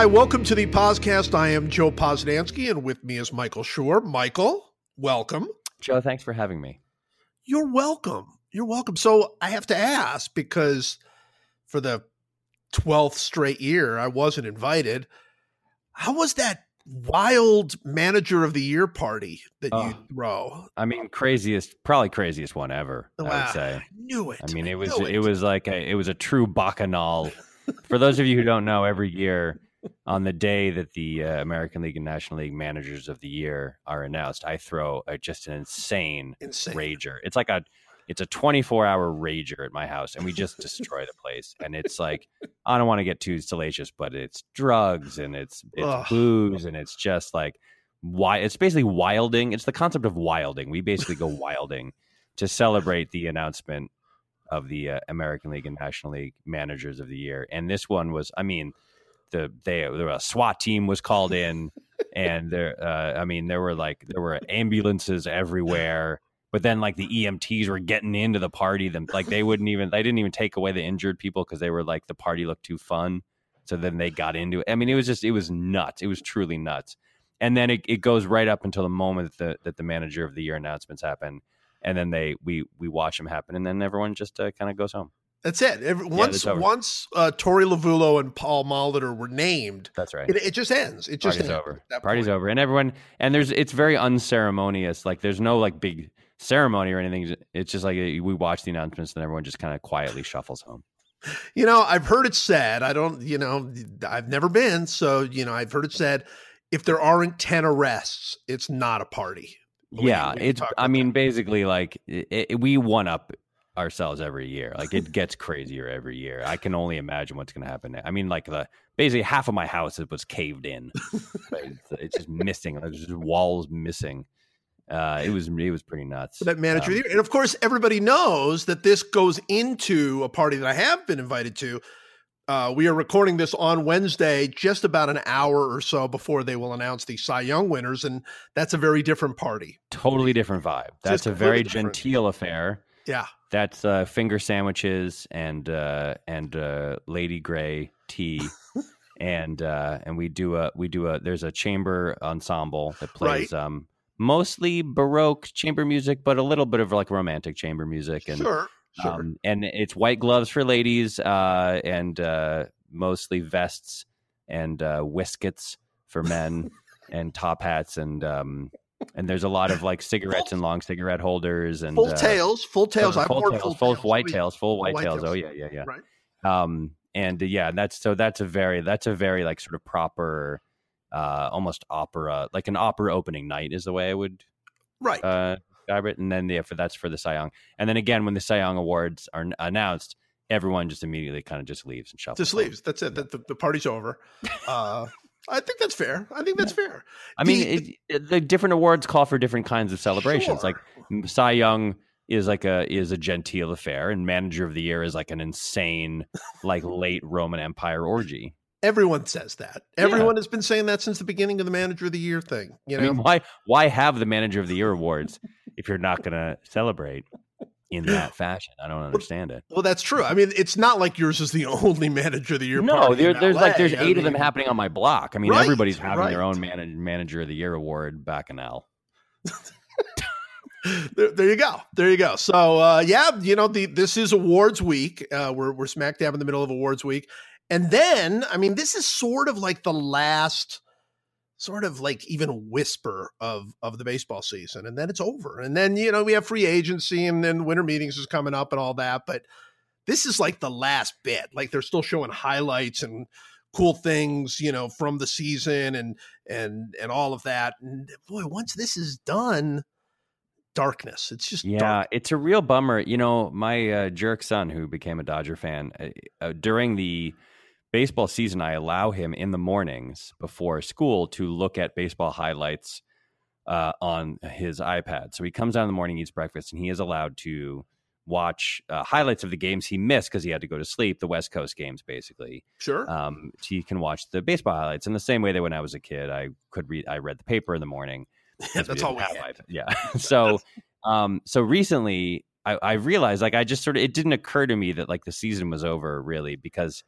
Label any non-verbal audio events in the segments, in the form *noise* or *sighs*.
Hi, welcome to the podcast. I am Joe Posnanski, and with me is Michael Schur. Michael, welcome. Joe, thanks for having me. You're welcome. You're welcome. So I have to ask because for the 12th straight year, I wasn't invited. How was that wild manager of the year party that Oh. you throw? I mean, craziest, probably craziest one ever. I would ah, say. I knew it. I mean, it was knew it. was like a it was a true bacchanal. For those of you who don't know, every year on the day that the uh, American League and National League Managers of the Year are announced, I throw a, just an insane insane. rager. It's like a it's a 24 hour rager at my house and we just destroy the place and it's like i don't want to get too salacious but it's drugs and it's it's Ugh. booze and it's just like why it's basically wilding it's the concept of wilding we basically go wilding to celebrate the announcement of the uh, american league and national league managers of the year and this one was i mean the they there a SWAT team was called in, *laughs* and there uh, I mean there were like there were ambulances everywhere. But then like the EMTs were getting into the party. Them like they wouldn't even they didn't even take away the injured people because they were like the party looked too fun. So then they got into it. I mean it was just it was nuts. It was truly nuts. And then it, it goes right up until the moment that the, that the manager of the year announcements happen, and then they we we watch them happen, and then everyone just uh, kind of goes home. That's it. Every, once once uh, Torey Lovullo and Paul Molitor were named, That's right. it, it just ends. It just party's ends over. Party's point. over, and everyone and there's it's very unceremonious. Like there's no like big ceremony or anything. It's just like uh, we watch the announcements, and everyone just kind of quietly shuffles home. You know, I've heard it said. I don't. You know, I've never been, so you know, I've heard it said. If there aren't ten arrests, it's not a party. We- yeah, we it's. I mean, basically, like it, it, we one up ourselves every year. Like it *laughs* gets crazier every year. I can only imagine what's going to happen. I mean, like the basically half of my house was caved in. *laughs* It's, it's just missing. There's just walls missing. Uh, it was it was pretty nuts. that manager. Um, of the year. and of course, everybody knows that this goes into a party that I have been invited to. Uh, we are recording this on Wednesday, just about an hour or so before they will announce the Cy Young winners, and that's a very different party. totally different vibe. That's a very different. genteel affair. Yeah, That's uh, finger sandwiches and uh, and uh, Lady Grey tea, *laughs* and uh, and we do a we do a there's a chamber ensemble that plays um, mostly baroque chamber music, but a little bit of like romantic chamber music, and sure, sure. um, and it's white gloves for ladies, uh, and uh, mostly vests and uh, whiskets for men, *laughs* and top hats, and um, and there's a lot of like cigarettes and long cigarette holders, and full uh, tails, full tails. I've full tails, full, full tails. white tails, full white, white tails. tails. Oh yeah, yeah, yeah. Right. Um, and uh, yeah, that's so that's a very that's a very like sort of proper, uh, almost opera like an opera opening night is the way I would Right. uh describe it. And then yeah, for that's for the Young. And then again, when the Young awards are n- announced, everyone just immediately kind of just leaves and shuffles. Just leaves. That's it. The, the, the party's over. Uh, I think that's fair. I think that's fair. I mean, The- it, it- the different awards call for different kinds of celebrations. Like Sure. Cy Young is like a is a genteel affair, and Manager of the Year is like an insane, like *laughs* late Roman Empire orgy. everyone says that. Yeah. Everyone has been saying that since the beginning of the manager of the year thing. You I know, mean, why why have the Manager of the Year awards if you're not going to celebrate in that fashion? I don't understand it. well, that's true. I mean, it's not like yours is the *laughs* only manager of the year. No, there, there's like LA. there's I eight of them happening on my block. I mean, Right, everybody's having their own man- Manager of the Year award back in L. *laughs* There, there you go. There you go. So uh, yeah, you know, the this is awards week. Uh, we're we're smack dab in the middle of awards week, and then I mean, this is sort of like the last, sort of like even a whisper of of the baseball season, and then it's over. And then you know we have free agency, and then winter meetings is coming up and all that. But this is like the last bit. Like they're still showing highlights and cool things, you know, from the season and and and all of that. And boy, once this is done darkness. It's just Yeah, dark. it's a real bummer. You know, my uh, jerk son, who became a Dodger fan, uh, uh, during the baseball season, I allow him in the mornings before school to look at baseball highlights uh, on his iPad. So he comes down in the morning, eats breakfast, and he is allowed to watch uh, highlights of the games he missed because he had to go to sleep, the West Coast games, basically. Sure. Um, so he can watch the baseball highlights in the same way that when I was a kid, I could read, I read the paper in the morning. *laughs* That's all we have had. iPad. Yeah. *laughs* *laughs* so, um, so recently I, I realized like I just sort of it didn't occur to me that like the season was over really because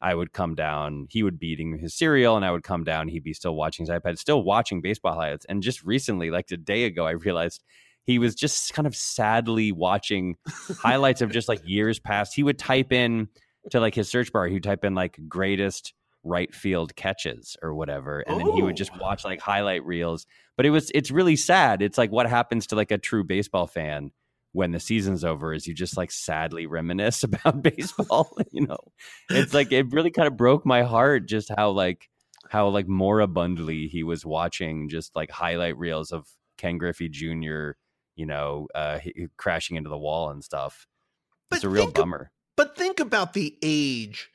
I would come down, he would be eating his cereal, and I would come down, he'd be still watching his iPad, still watching baseball highlights. And just recently, like a day ago, I realized he was just kind of sadly watching highlights of just like *laughs* years past. He would type in to like his search bar, he would type in like greatest right field catches or whatever and then he would just oh. watch like highlight reels but it was it's really sad it's like what happens to like a true baseball fan when the season's over is you just like sadly reminisce *laughs* about baseball *laughs* you know? It's like it really kind of broke my heart just how like how like moribundly he was watching just like highlight reels of ken griffey jr you know uh crashing into the wall and stuff. It's but a real bummer. but think about the age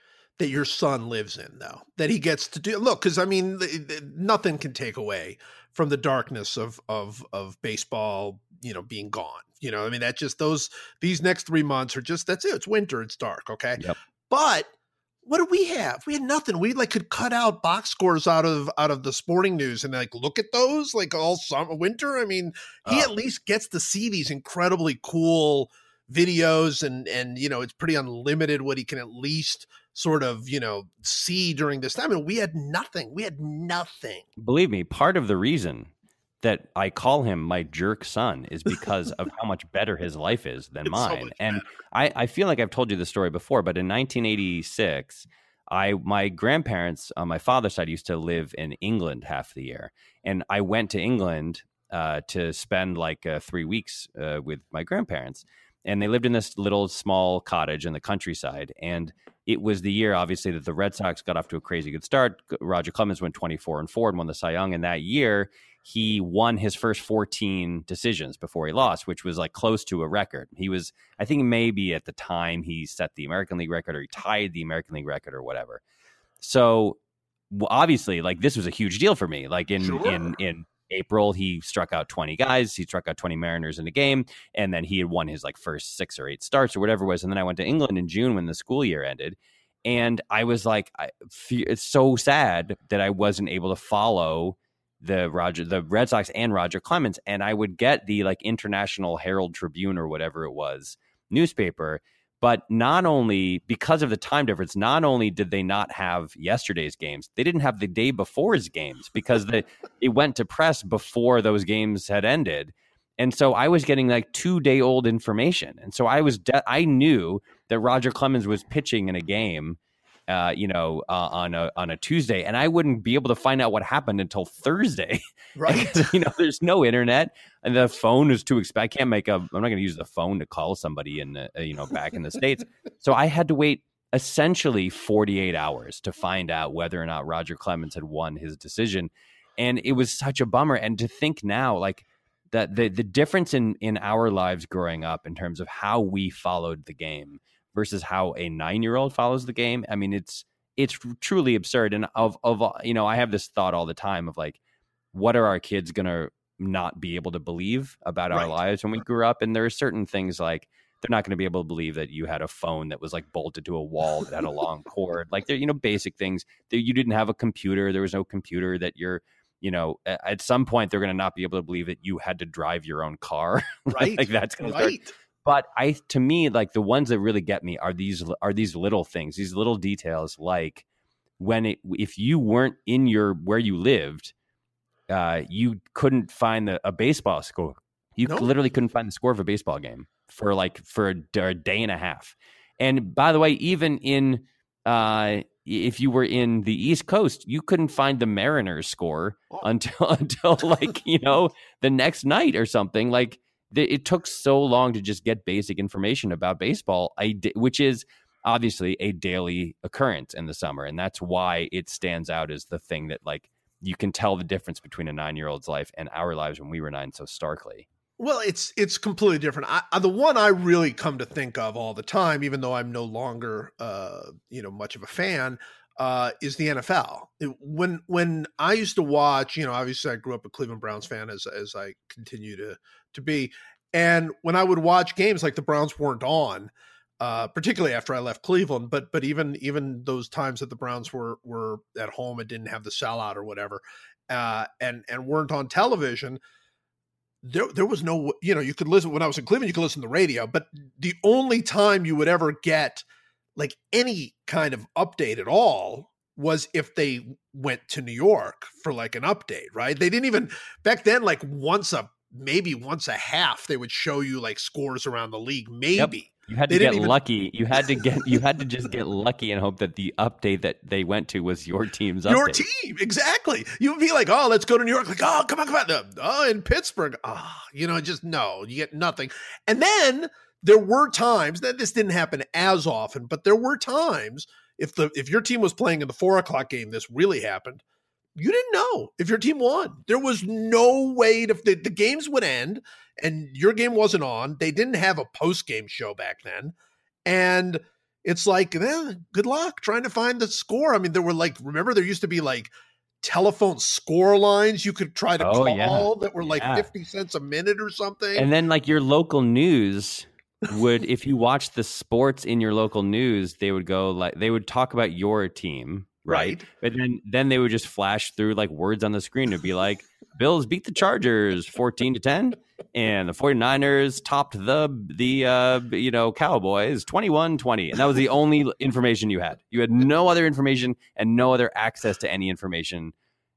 that your son lives in though that he gets to do look because i mean nothing can take away from the darkness of of of baseball you know being gone you know i mean that just those these next three months are just that's it it's winter it's dark okay yep. but what do we have? We had nothing. We like could cut out box scores out of out of the sporting news and like look at those like all summer winter. I mean, he uh, at least gets to see these incredibly cool videos and and you know it's pretty unlimited what he can at least sort of you know see during this time and we had nothing we had nothing. Believe me part of the reason that i call him my jerk son is because of how much better his life is than *laughs* it's mine. so and I, I feel like i've told you the story before but in 1986 I my grandparents on my father's side used to live in England half the year, and I went to England uh, to spend like uh, three weeks uh, with my grandparents. And they lived in this little small cottage in the countryside. And it was the year, obviously, that the Red Sox got off to a crazy good start. Roger Clemens went 24 and 4 and won the Cy Young. And that year, he won his first 14 decisions before he lost, which was like close to a record. He was, I think, maybe at the time he set the American League record or he tied the American League record or whatever. So obviously, like this was a huge deal for me. Like in sure. in in April, he struck out 20 guys. He struck out 20 Mariners in a game. And then he had won his like first six or eight starts or whatever it was. And then I went to England in June when the school year ended. And I was like, I, it's so sad that I wasn't able to follow the Roger, the Red Sox and Roger Clemens. And I would get the like International Herald Tribune or whatever it was newspaper but not only because of the time difference, not only did they not have yesterday's games, they didn't have the day before's games because the, it went to press before those games had ended. And so I was getting like two day old information. And so I was, de- I knew that Roger Clemens was pitching in a game uh, you know, uh, on a on a Tuesday, and I wouldn't be able to find out what happened until Thursday. *laughs* Right. you know, there's no internet, and the phone is too expensive. I can't make a. I'm not going to use the phone to call somebody in, the, uh, you know, back in the states. So I had to wait essentially 48 hours to find out whether or not Roger Clemens had won his decision, and it was such a bummer. And to think now, like that, the the difference in in our lives growing up in terms of how we followed the game versus how a nine year old follows the game. I mean, it's it's truly absurd. And of of uh, you know, I have this thought all the time of like, what are our kids gonna not be able to believe about right. our lives when we grew up? And there are certain things like they're not going to be able to believe that you had a phone that was like bolted to a wall that had a long *laughs* cord. Like they're you know basic things that you didn't have a computer. There was no computer that you're you know at some point they're going to not be able to believe that you had to drive your own car *laughs* right like that's going right. to start but i to me like the ones that really get me are these are these little things these little details like when it if you weren't in your where you lived uh you couldn't find the, a baseball score you nope. literally couldn't find the score of a baseball game for like for a, a day and a half and by the way even in uh if you were in the East Coast, you couldn't find the Mariners score oh. until *laughs* until like you know the next night or something. Like it took so long to just get basic information about baseball, which is obviously a daily occurrence in the summer, and that's why it stands out as the thing that like you can tell the difference between a nine year old's life and our lives when we were nine so starkly. Well, it's it's completely different. I, the one I really come to think of all the time, even though I'm no longer, uh, you know, much of a fan, uh, is the NFL. When when I used to watch, you know, obviously I grew up a Cleveland Browns fan as as I continue to to be, and when I would watch games like the Browns weren't on, uh, particularly after I left Cleveland, but but even even those times that the Browns were were at home and didn't have the sellout or whatever, uh, and and weren't on television. There, there was no, you know, you could listen when I was in Cleveland, you could listen to the radio, but the only time you would ever get like any kind of update at all was if they went to New York for like an update, right? They didn't even back then like once a maybe once a half they would show you like scores around the league maybe. Yep. You had to get even... lucky. You had to get. You had to just *laughs* get lucky and hope that the update that they went to was your team's your update. team exactly. You'd be like, "Oh, let's go to New York." Like, "Oh, come on, come on." Oh, in Pittsburgh. Oh, you know, just no. You get nothing. And then there were times that this didn't happen as often, but there were times if the if your team was playing in the four o'clock game, this really happened. You didn't know if your team won. There was no way to the, the games would end and your game wasn't on. They didn't have a post game show back then. And it's like, eh, good luck trying to find the score. I mean, there were like, remember, there used to be like telephone score lines you could try to oh, call yeah. that were like yeah. 50 cents a minute or something. And then, like, your local news would, if you watch the sports in your local news, they would go like, they would talk about your team. Right. right. But then, then they would just flash through like words on the screen. It'd be like, *laughs* Bills beat the Chargers 14 to 10 and the 49ers topped the the uh, you know Cowboys 21-20 and that was the only information you had. You had no other information and no other access to any information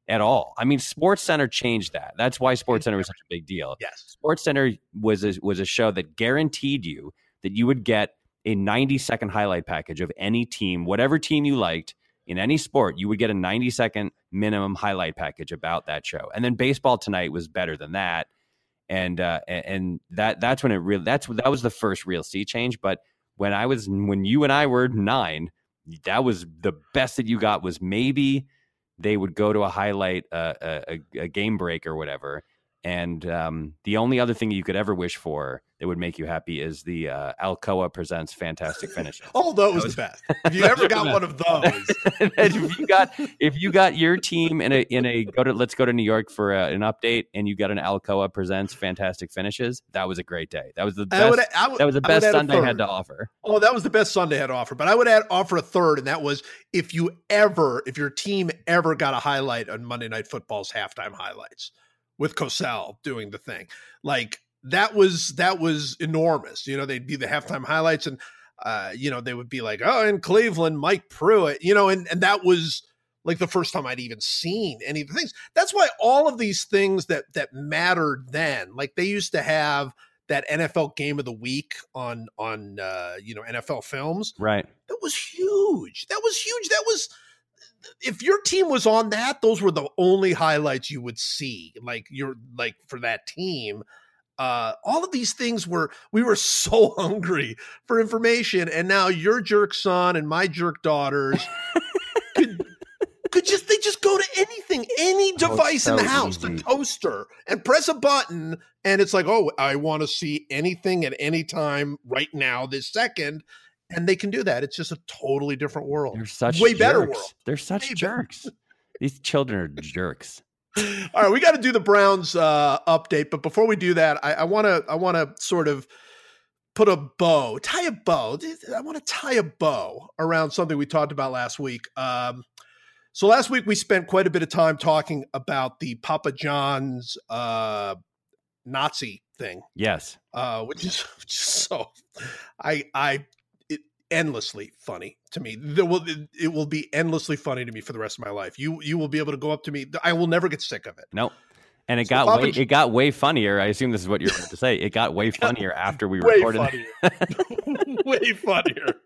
at all. I mean Sports Center changed that. That's why Sports Center was such a big deal. Yes. Sports Center was a, was a show that guaranteed you that you would get a 90 second highlight package of any team, whatever team you liked in any sport, you would get a 90 second minimum highlight package about that show. And then baseball tonight was better than that. And uh, and that that's when it really that's that was the first real sea change. But when I was when you and I were nine, that was the best that you got was maybe they would go to a highlight uh, a, a, game break or whatever. And um, the only other thing you could ever wish for that would make you happy is the uh, Alcoa presents Fantastic Finish. *laughs* oh, those was, the best. *laughs* If you ever got one of those, *laughs* if you got if you got your team in a in a go to let's go to New York for a, an update, and you got an Alcoa presents Fantastic Finishes, that was a great day. That was the best. Would, would, that was the best Sunday had to offer. Oh, that was the best Sunday had to offer. But I would add offer a third, and that was if you ever if your team ever got a highlight on Monday Night Football's halftime highlights with Cosell doing the thing, like that was that was enormous. You know, they'd be the halftime highlights, and uh, you know they would be like, "Oh, in Cleveland, Mike Pruitt," you know, and and that was like the first time I'd even seen any of the things. That's why all of these things that that mattered then, like they used to have that NFL game of the week on on uh, you know NFL films, right? That was huge. That was huge. That was if your team was on that, those were the only highlights you would see. Like you're like for that team uh, all of these things were we were *laughs* so hungry for information and now your jerk son and my jerk daughters could could just they just go to anything any oh, device so in the house easy. the toaster and press a button and it's like oh i want to see anything at any time right now this second and they can do that it's just a totally different world they're such way jerks. better world they're such way jerks these children are jerks *laughs* all right, we got to do the Browns uh, update, but before we do that, I want to I want to sort of put a bow, tie a bow. I want to tie a bow around something we talked about last week. Um, so last week we spent quite a bit of time talking about the Papa John's uh, Nazi thing. Yes, uh, which is *laughs* just so I I endlessly funny to me. There will it will be endlessly funny to me for the rest of my life. You you will be able to go up to me. I will never get sick of it. No. And it so got way, it got way funnier. I assume this is what you're going to say. It got *laughs* way funnier after we way recorded. Funnier. *laughs* way funnier.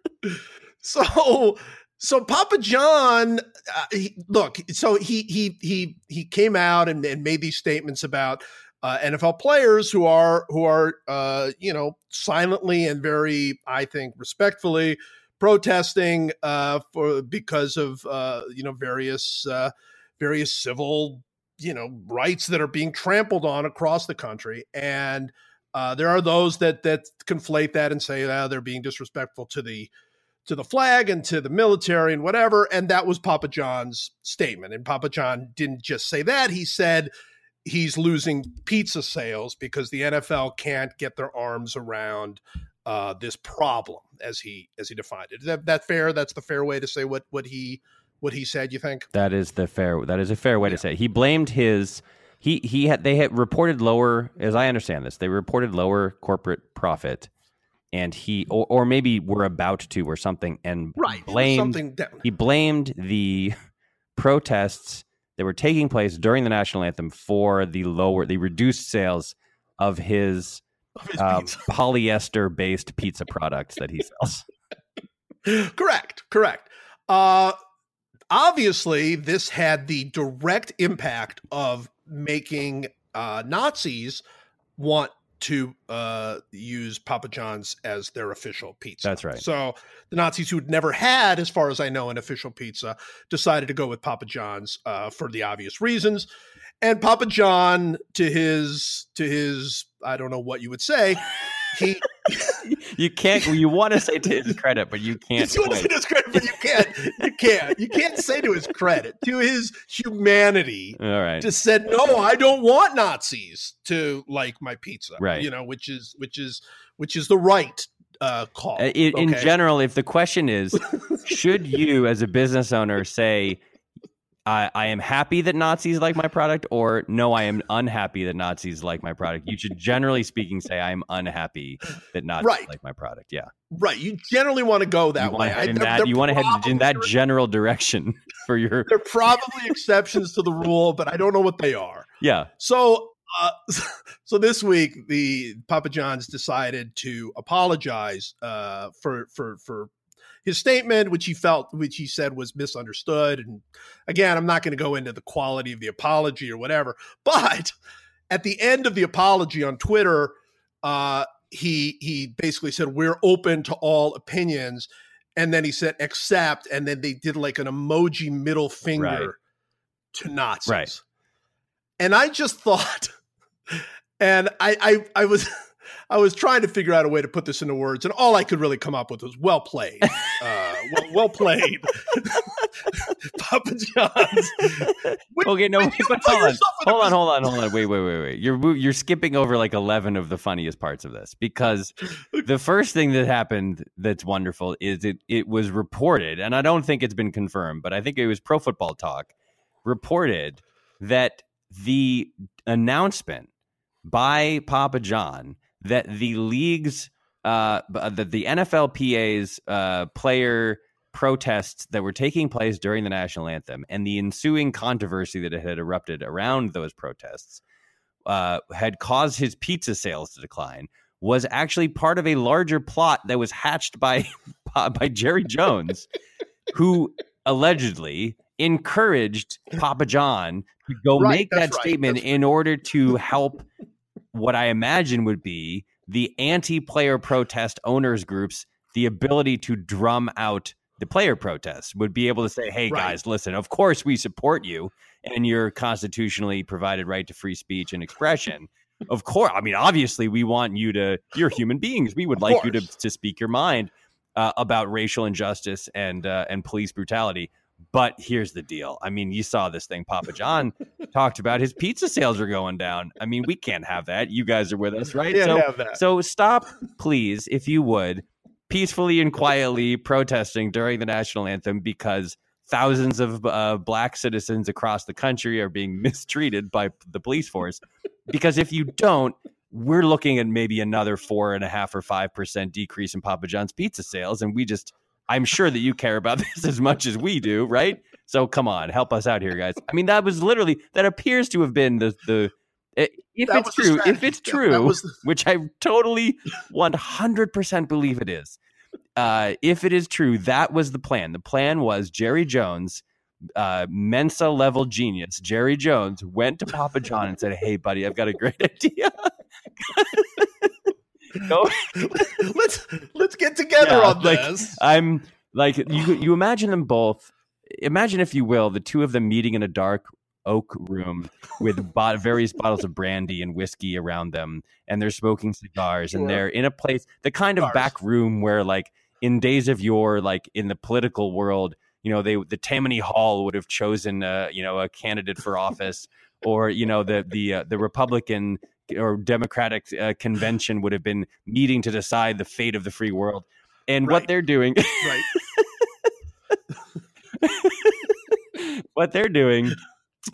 So so Papa John, uh, he, look, so he he he he came out and, and made these statements about uh, NFL players who are who are uh, you know silently and very, I think, respectfully protesting uh, for because of uh, you know various uh, various civil you know rights that are being trampled on across the country, and uh, there are those that that conflate that and say oh, they're being disrespectful to the to the flag and to the military and whatever. And that was Papa John's statement. And Papa John didn't just say that; he said he's losing pizza sales because the NFL can't get their arms around uh, this problem as he as he defined it. Is that, that fair? That's the fair way to say what what he what he said. You think that is the fair that is a fair way yeah. to say. It. He blamed his he he had they had reported lower as I understand this they reported lower corporate profit and he or, or maybe we're about to or something and right blamed something down. he blamed the protests that were taking place during the national anthem for the lower the reduced sales of his, of his pizza. *laughs* polyester based pizza products that he sells correct, correct. Uh, obviously, this had the direct impact of making uh, Nazis want to uh, use Papa John's as their official pizza. That's right. So the Nazis who had never had, as far as I know, an official pizza, decided to go with Papa John's uh, for the obvious reasons. And Papa John, to his to his, I don't know what you would say, he you can't you want to say to his credit but you *laughs* can't you want to say to his credit, but you can't. You can't. You can't say to his credit, to his humanity, all right just said, "No, I don't want Nazis to like my pizza." Right. You know, which is which is which is the right uh, call. Uh, in, in general, if the question is, should you as a business owner say, I, I am happy that Nazis like my product, or no, I am unhappy that Nazis like my product? You should generally speaking say, I am unhappy that Nazis Right. like my product. Yeah. right. You generally want to go that you way. want, I- in there- that, you want to head in that general direction *laughs* for your. There are probably exceptions to the rule, but I don't know what they are. Yeah. So, uh, *laughs* so this week, the Papa John's decided to apologize uh, for for for his statement, which he felt, which he said was misunderstood. And again, I'm not going to go into the quality of the apology or whatever, *laughs* but at the end of the apology on Twitter, uh, he he basically said we're open to all opinions, and then he said accept, and then they did like an emoji middle finger Right. to Nazis. Right. And I just *laughs* thought, and I, I I was I was trying to figure out a way to put this into words, and all I could really come up with was well played, uh, *laughs* well, well played, *laughs* Papa John's. When- okay, no, but hold on, yourself in a hold on, hold on, hold on. Wait, wait, wait, wait. You're you're skipping over like eleven of the funniest parts of this because *laughs* the first thing that happened that's wonderful is it it was reported, and I don't think it's been confirmed, but I think it was Pro Football Talk reported that the announcement by Papa John that the league's uh that the NFLPA's uh player protests that were taking place during the national anthem and the ensuing controversy that had erupted around those protests uh, had caused his pizza sales to decline was actually part of a larger plot that was hatched by *laughs* by Jerry Jones, who allegedly encouraged Papa John to go Right, make that right, statement in order to help what I imagine would be the anti-player protest owners groups the ability to drum out the player protests would be able to say hey Right. guys listen of course we support you and your constitutionally provided right to free speech and expression. Of course i mean obviously we want you to you're human beings. We would Of like you to, to speak your mind uh, about racial injustice and uh, and police brutality but here's the deal i mean you saw this thing papa john *laughs* talked about his pizza sales are going down i mean we can't have that you guys are with us right Can't so have that. so stop, please, if you would, peacefully and quietly protesting during the national anthem because thousands of uh, black citizens across the country are being *laughs* mistreated by the police force. Because if you don't, we're looking at maybe another four and a half or five percent decrease in Papa John's pizza sales, and we just. I'm sure that you care about *laughs* this as much as we do, right? So come on, help us out here, guys. I mean, that was literally that appears to have been the the if That it's true, if it's true, was the- which I totally 100% believe it is. Uh, if it is true, that was the plan. The plan was Jerry Jones, uh, Mensa level genius, Jerry Jones went to Papa John and said, Hey, buddy, I've got a great *laughs* idea. *laughs* Go, *laughs* let's let's get together Yeah, on like, this. I'm like, you, you imagine them both. Imagine, if you will, the two of them meeting in a dark oak room with bo- various bottles of brandy and whiskey around them, and they're smoking cigars, and they're in a place, the kind of back room where, like, in days of yore, like in the political world, you know, they the Tammany Hall would have chosen, uh, you know, a candidate for office, or you know, the the uh, the Republican or Democratic uh, convention would have been meeting to decide the fate of the free world. And what they're doing, right. *laughs* what they're doing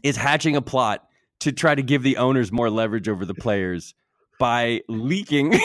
is hatching a plot to try to give the owners more leverage over the players by leaking *laughs* the,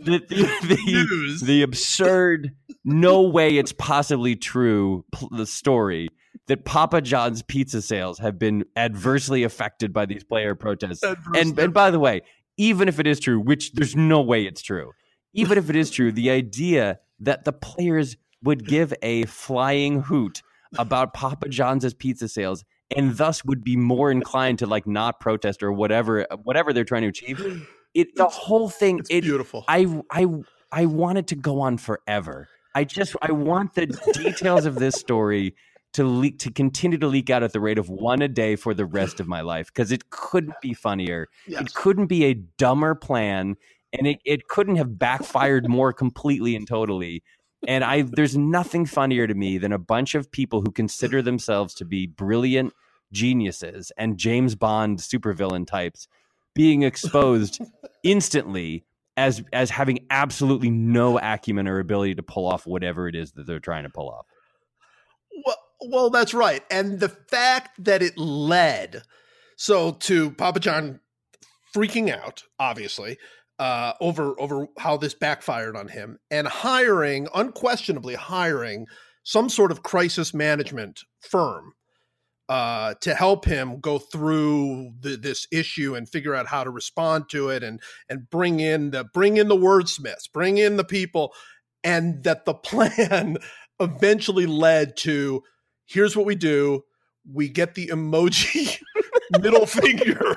the, the, the absurd, no way it's possibly true, the story that Papa John's pizza sales have been adversely affected by these player protests. And, and by the way, even if it is true, which there's no way it's true, even if it is true, the idea that the players would give a flying hoot about Papa John's pizza sales and thus would be more inclined to like not protest or whatever whatever they're trying to achieve. It the whole thing it's it, beautiful. I I I want it to go on forever. I just I want the details of this story to leak to continue to leak out at the rate of one a day for the rest of *sighs* my life because it couldn't be funnier. Yes. It couldn't be a dumber plan and it, it couldn't have backfired more completely and totally. And I there's nothing funnier to me than a bunch of people who consider themselves to be brilliant geniuses and James Bond supervillain types being exposed instantly as as having absolutely no acumen or ability to pull off whatever it is that they're trying to pull off. Well, well, that's right. And the fact that it led so to Papa John freaking out, obviously, uh, over over how this backfired on him, and hiring, unquestionably hiring some sort of crisis management firm uh, to help him go through the, this issue and figure out how to respond to it, and and bring in the bring in the wordsmiths, bring in the people, and that the *laughs* plan eventually led to here's what we do: we get the emoji *laughs* middle *laughs* finger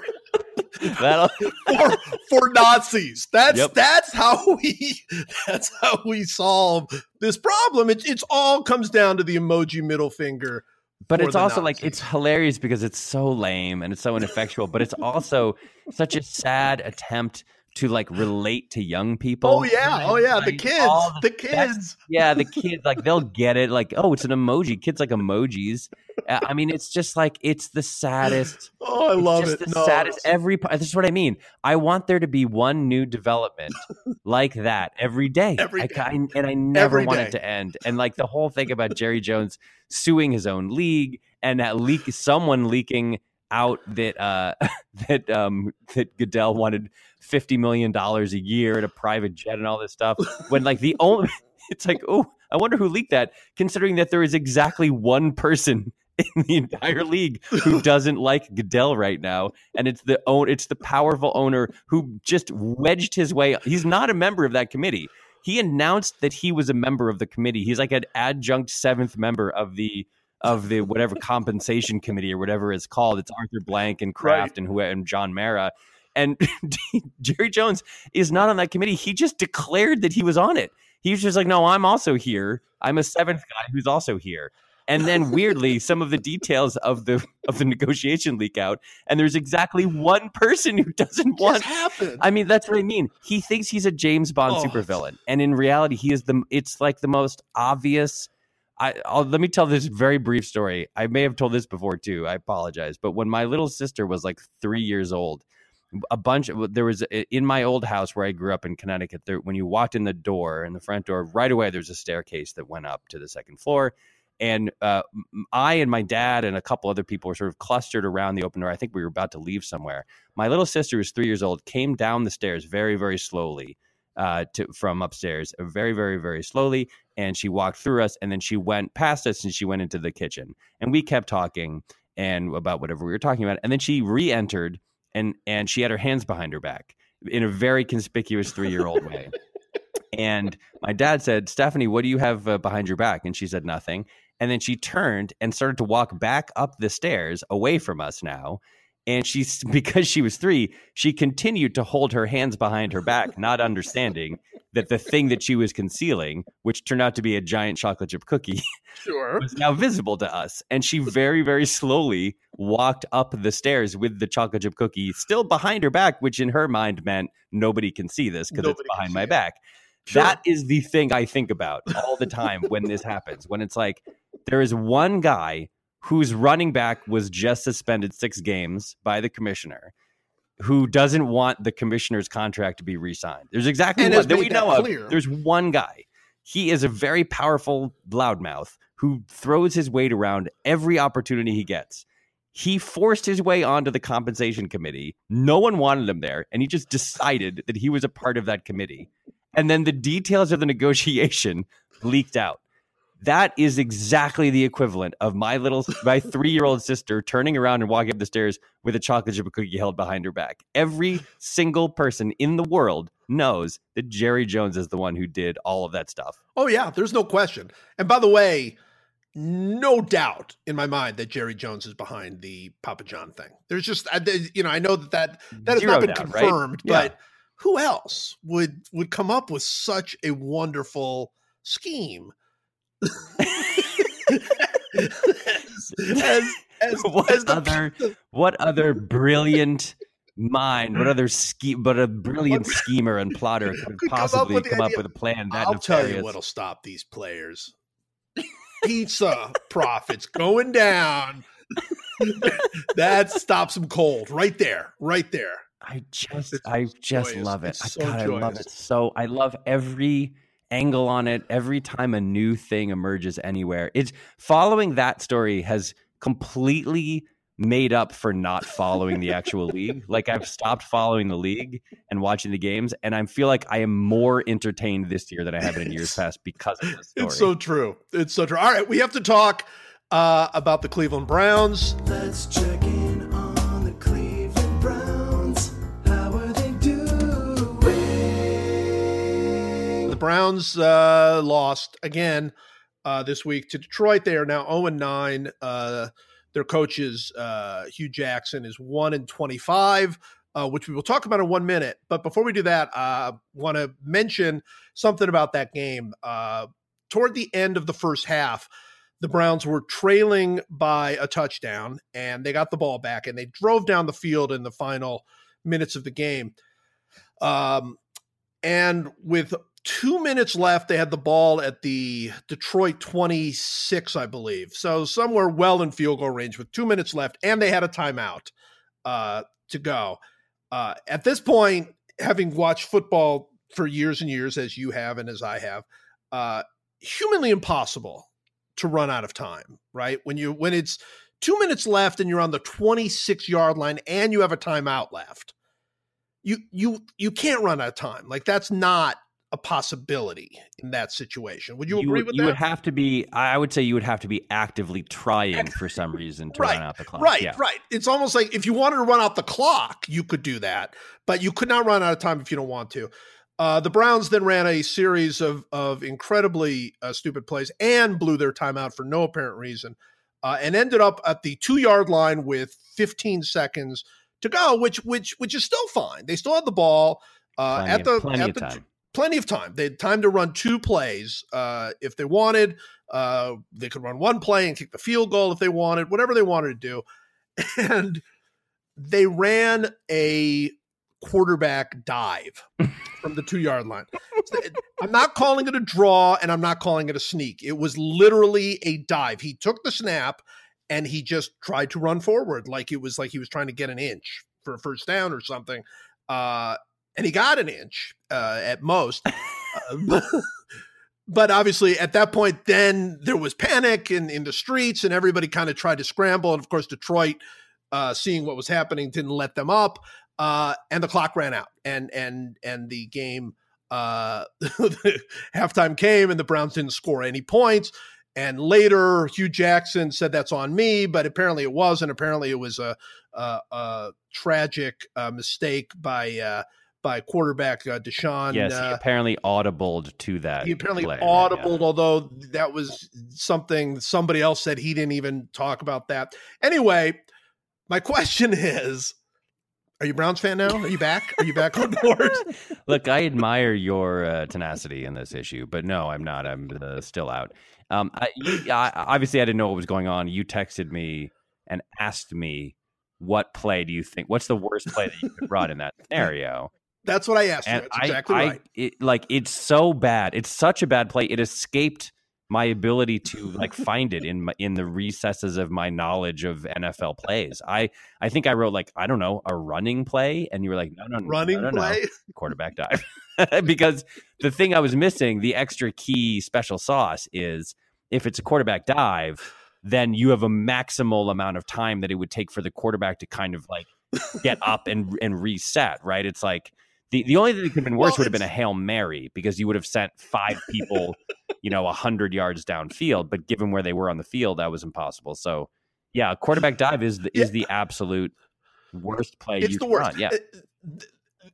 *laughs* for, for Nazis. That's yep. that's how we that's how we solve this problem. It it's all comes down to the emoji middle finger. But it's also Nazis. like it's hilarious because it's so lame and it's so ineffectual, but it's also such a sad attempt to like relate to young people. Oh yeah, oh yeah, the kids, the, the kids. Yeah, the *laughs* kids like they'll get it. Like oh, it's an emoji. Kids like emojis. I mean, it's just like it's the saddest. Oh, I love it. The no, saddest. Every this is what I mean. I want there to be one new development *laughs* like that every day. Every day. I, and I never every want day. it to end. And like the whole thing about Jerry Jones suing his own league and that leak, someone leaking out that uh, *laughs* that um, that Goodell wanted fifty million dollars a year at a private jet and all this stuff. *laughs* When like the only, *laughs* it's like, oh, I wonder who leaked that. Considering that there is exactly one person *laughs* in the entire league who doesn't like Goodell right now, and it's the own, it's the powerful owner who just wedged his way. He's not a member of that committee. He announced that he was a member of the committee. He's like an adjunct seventh member of the of the whatever compensation committee or whatever it's called. It's Arthur Blank and Kraft right. and who and John Mara. And *laughs* Jerry Jones is not on that committee. He just declared that he was on it. He was just like, no, I'm also here. I'm a seventh guy who's also here. And then *laughs* weirdly, some of the details of the of the negotiation leak out, and there's exactly one person who doesn't want. happen. I mean, that's what I mean. He thinks he's a James Bond oh. supervillain, and in reality, he is the. It's like the most obvious I, will let me tell this very brief story. I may have told this before too. I apologize, but when my little sister was like three years old, a bunch of there was in my old house where I grew up in Connecticut. There, when you walked in the door, in the front door, right away there's a staircase that went up to the second floor. And uh, I and my dad and a couple other people were sort of clustered around the open door. I think we were about to leave somewhere. My little sister, who's three years old, came down the stairs very, very slowly uh, to, from upstairs very, very, very slowly. And she walked through us and then she went past us and she went into the kitchen. And we kept talking and about whatever we were talking about. And then she re entered and, and she had her hands behind her back in a very conspicuous three year old way. And my dad said, Stephanie, what do you have uh, behind your back? And she said, nothing. And then she turned and started to walk back up the stairs away from us now and she's *laughs* because she was three she continued to hold her hands behind her back *laughs* not understanding that the thing that she was concealing which turned out to be a giant chocolate chip cookie sure was now visible to us and she *laughs* very very slowly walked up the stairs with the chocolate chip cookie still behind her back which in her mind meant nobody can see this because it's behind my it. back Sure. That is the thing I think about all the time when this happens. When it's like there is one guy whose running back was just suspended six games by the commissioner, who doesn't want the commissioner's contract to be re-signed. There's exactly and one that we know clear. of. There's one guy. He is a very powerful loudmouth who throws his weight around every opportunity he gets. He forced his way onto the compensation committee. No one wanted him there, and he just decided that he was a part of that committee. and then the details of the negotiation *laughs* leaked out. That is exactly the equivalent of my little my three year old sister turning around and walking up the stairs with a chocolate chip cookie held behind her back. Every single person in the world knows that Jerry Jones is the one who did all of that stuff. Oh yeah, there's no question. And by the way, no doubt in my mind that Jerry Jones is behind the Papa John thing. There's just you know I know that that, that has not been doubt, confirmed, right? but yeah. who else would would come up with such a wonderful scheme? As, as, *laughs* what as other *laughs* what other brilliant mind, what other scheme, but a brilliant schemer and plotter *laughs* could, possibly come, up with, come up with, a plan that I'll tell you what'll stop these players. Pizza profits going down. that stops them cold right there, right there. I just, I just joyous. love it. It's I, so God, I love it so. I love every angle on it every time a new thing emerges anywhere. It's following that story has completely made up for not following the actual *laughs* league. Like I've stopped following the league and watching the games, and I feel like I am more entertained this year than I have been in years *laughs* past because of this story. It's so true. It's so true. All right, we have to talk uh, about the Cleveland Browns. Let's check in Browns uh, lost again uh, this week to Detroit. They are now 0 9. Uh, their coaches, uh, Hue Jackson, is one in twenty-five, uh, which we will talk about in one minute. But before we do that, I uh, want to mention something about that game. Uh, toward the end of the first half, the Browns were trailing by a touchdown, and they got the ball back, and they drove down the field in the final minutes of the game. Um, and with two minutes left. They had the ball at the Detroit 26, I believe. So somewhere well in field goal range with two minutes left, and they had a timeout uh, to go. Uh, at this point, having watched football for years and years, as you have and as I have, uh, humanly impossible to run out of time. Right when you when it's two minutes left and you're on the 26 yard line and you have a timeout left. You you you can't run out of time. Like that's not a possibility in that situation. Would you, you agree would, with you that? You would have to be. I would say you would have to be actively trying for some reason to right, run out the clock. Right, yeah. right. It's almost like if you wanted to run out the clock, you could do that, but you could not run out of time if you don't want to. Uh, the Browns then ran a series of of incredibly uh, stupid plays and blew their timeout for no apparent reason, uh, and ended up at the two yard line with 15 seconds to go, which which which is still fine. They still had the ball uh, at the at the time plenty of time. They had time to run two plays uh, if they wanted. Uh, they could run one play and kick the field goal if they wanted, whatever they wanted to do. *laughs* And they ran a quarterback dive from the two yard line. I'm not calling it a draw and I'm not calling it a sneak. It was literally a dive. He took the snap and he just tried to run forward like it was like he was trying to get an inch for a first down or something. Uh, and he got an inch uh, at most. *laughs* uh, *laughs* but obviously, at that point, then there was panic in, in the streets, and everybody kind of tried to scramble. And of course, Detroit, uh, seeing what was happening, didn't let them up, uh, and the clock ran out, and and and the game. Uh, *laughs* halftime came and the Browns didn't score any points. And later, Hue Jackson said that's on me, but apparently it wasn't. Apparently, it was a, a, a tragic uh, mistake by uh, by quarterback uh, DeShone. Yes, uh, apparently audibled to that. He apparently play, audibled, yeah. although that was something somebody else said he didn't even talk about that. Anyway, my *laughs* question is. Are you Browns fan now? Are you back? Are you back on *laughs* board? Look, I admire your uh, tenacity in this issue, but no, I'm not. I'm uh, still out. Um, I, you, I, obviously, I didn't know what was going on. You texted me and asked me, "What play do you think? What's the worst play that you could run in that scenario?" That's what I asked and you. That's exactly I, right. it, like it's so bad. It's such a bad play. It escaped my ability to like *laughs* find it in my, in the recesses of my knowledge of NFL plays. I I think I wrote like I don't know a running play, and you were like no no no running no, no, no. *laughs* quarterback dive *laughs* because the thing I was missing, the extra key special sauce is if it's a quarterback dive, then you have a maximal amount of time that it would take for the quarterback to kind of like get up and and reset. Right? It's like The the only thing that could have been worse Well, would have been a hail mary because you would have sent five people, you know, a hundred yards downfield. But given where they were on the field, that was impossible. So, yeah, a quarterback dive is the, is the absolute worst play. it's you the worst. run. Yeah, Uh,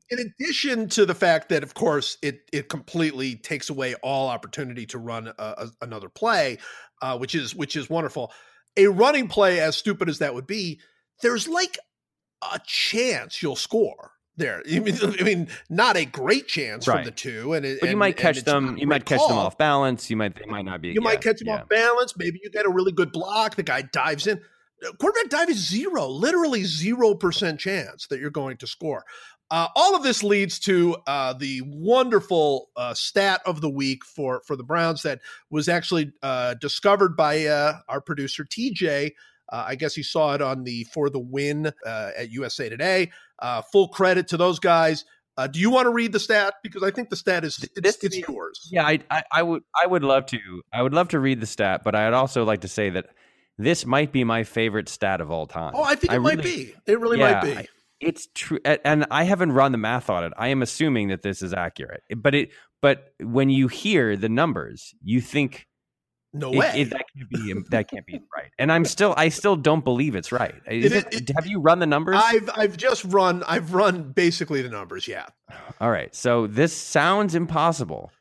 In addition to the fact that, of course, it it completely takes away all opportunity to run a, a- another play, uh, which is which is wonderful. A running play, as stupid as that would be, there's like a chance you'll score there. *laughs* I mean, I mean, not a great chance from the two, and it, but you and- might catch them. You might catch them off balance. You might they might not be. You might catch them yeah. off balance. Maybe you get a really good block. The guy dives in. Quarterback dive is zero, literally zero percent chance that you're going to score. Uh, all of this leads to uh, the wonderful uh, stat of the week for for the Browns that was actually uh, discovered by uh, our producer TJ. Uh, I guess he saw it on the for the win uh, at USA Today. Uh, full credit to those guys. Uh, do you want to read the stat? Because I think the stat is it's, it's yours. Yeah, I, I, I would I would love to I would love to read the stat, but I'd also like to say that this might be my favorite stat of all time. Oh, I think it might really- be. It really Yeah, might be. I- It's true, and I haven't run the math on it. I am assuming that this is accurate, but it but when you hear the numbers, you think no it- way. it- that can't be that can't be right. And I'm still I still don't believe it's right. Is It- it, have you run the numbers? I've I've just run I've run basically the numbers. Yeah. *sighs* All right. So this sounds impossible,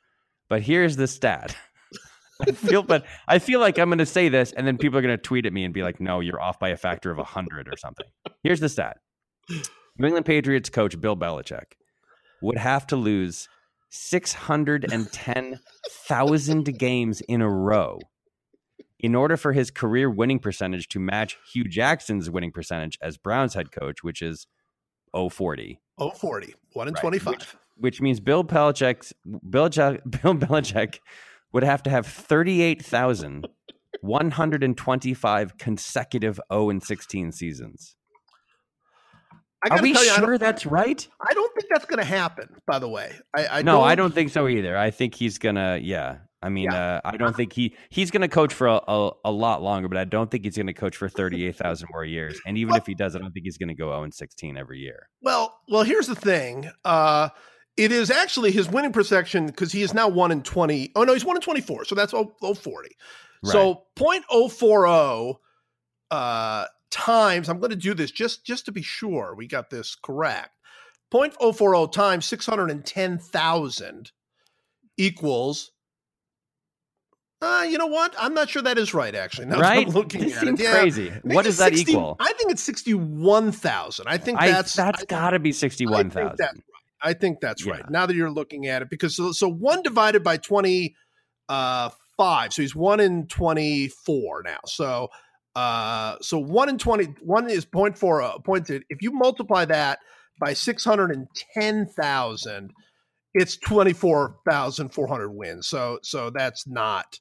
but here's the stat. *laughs* I feel, but I feel like I'm going to say this, and then people are going to tweet at me and be like, "No, you're off by a factor of hundred or something." Here's the stat: New England Patriots coach Bill Belichick would have to lose six hundred and ten thousand *laughs* games in a row in order for his career winning percentage to match Hue Jackson's winning percentage as Browns head coach, which is 040 Oh, 40. 1 in Right, 25. which- which means Bill Belichick's Belichick, *laughs* Bill Belichick would have to have 38,125 consecutive 0 and 16 seasons. Are we you, sure that's right? I don't think that's going to happen. By the way, I, I no, don't, I don't think so either. I think he's gonna. Yeah, I mean, uh, I don't think he he's gonna coach for a, a, a lot longer, but I don't think he's gonna coach for thirty eight thousand more years. And even Well- if he does, I don't think he's gonna go zero and sixteen every year. Well, well, here's the thing. Uh, it is actually his winning perception because he is now one in 20. Oh no, he's one in 24. So that's 0, 040. So 0.040 uh, times, I'm going to do this just, just to be sure we got this correct. 0.040 times 610,000 equals, uh, you know what? I'm not sure that is right, actually. *laughs* Now that right? I'm looking this at seems it. Yeah. crazy. What does that equal? I think it's 61,000. I think I, that's, that's got to be sixty-one thousand. I think that's thousand. I think that's Yeah. right. Now that you're looking at it, because so, so one divided by twenty-five, uh, so he's one in twenty four now. So uh, so one in twenty one is point four uh, point. If you multiply that by six hundred and ten thousand, it's twenty four thousand four hundred wins. So so that's not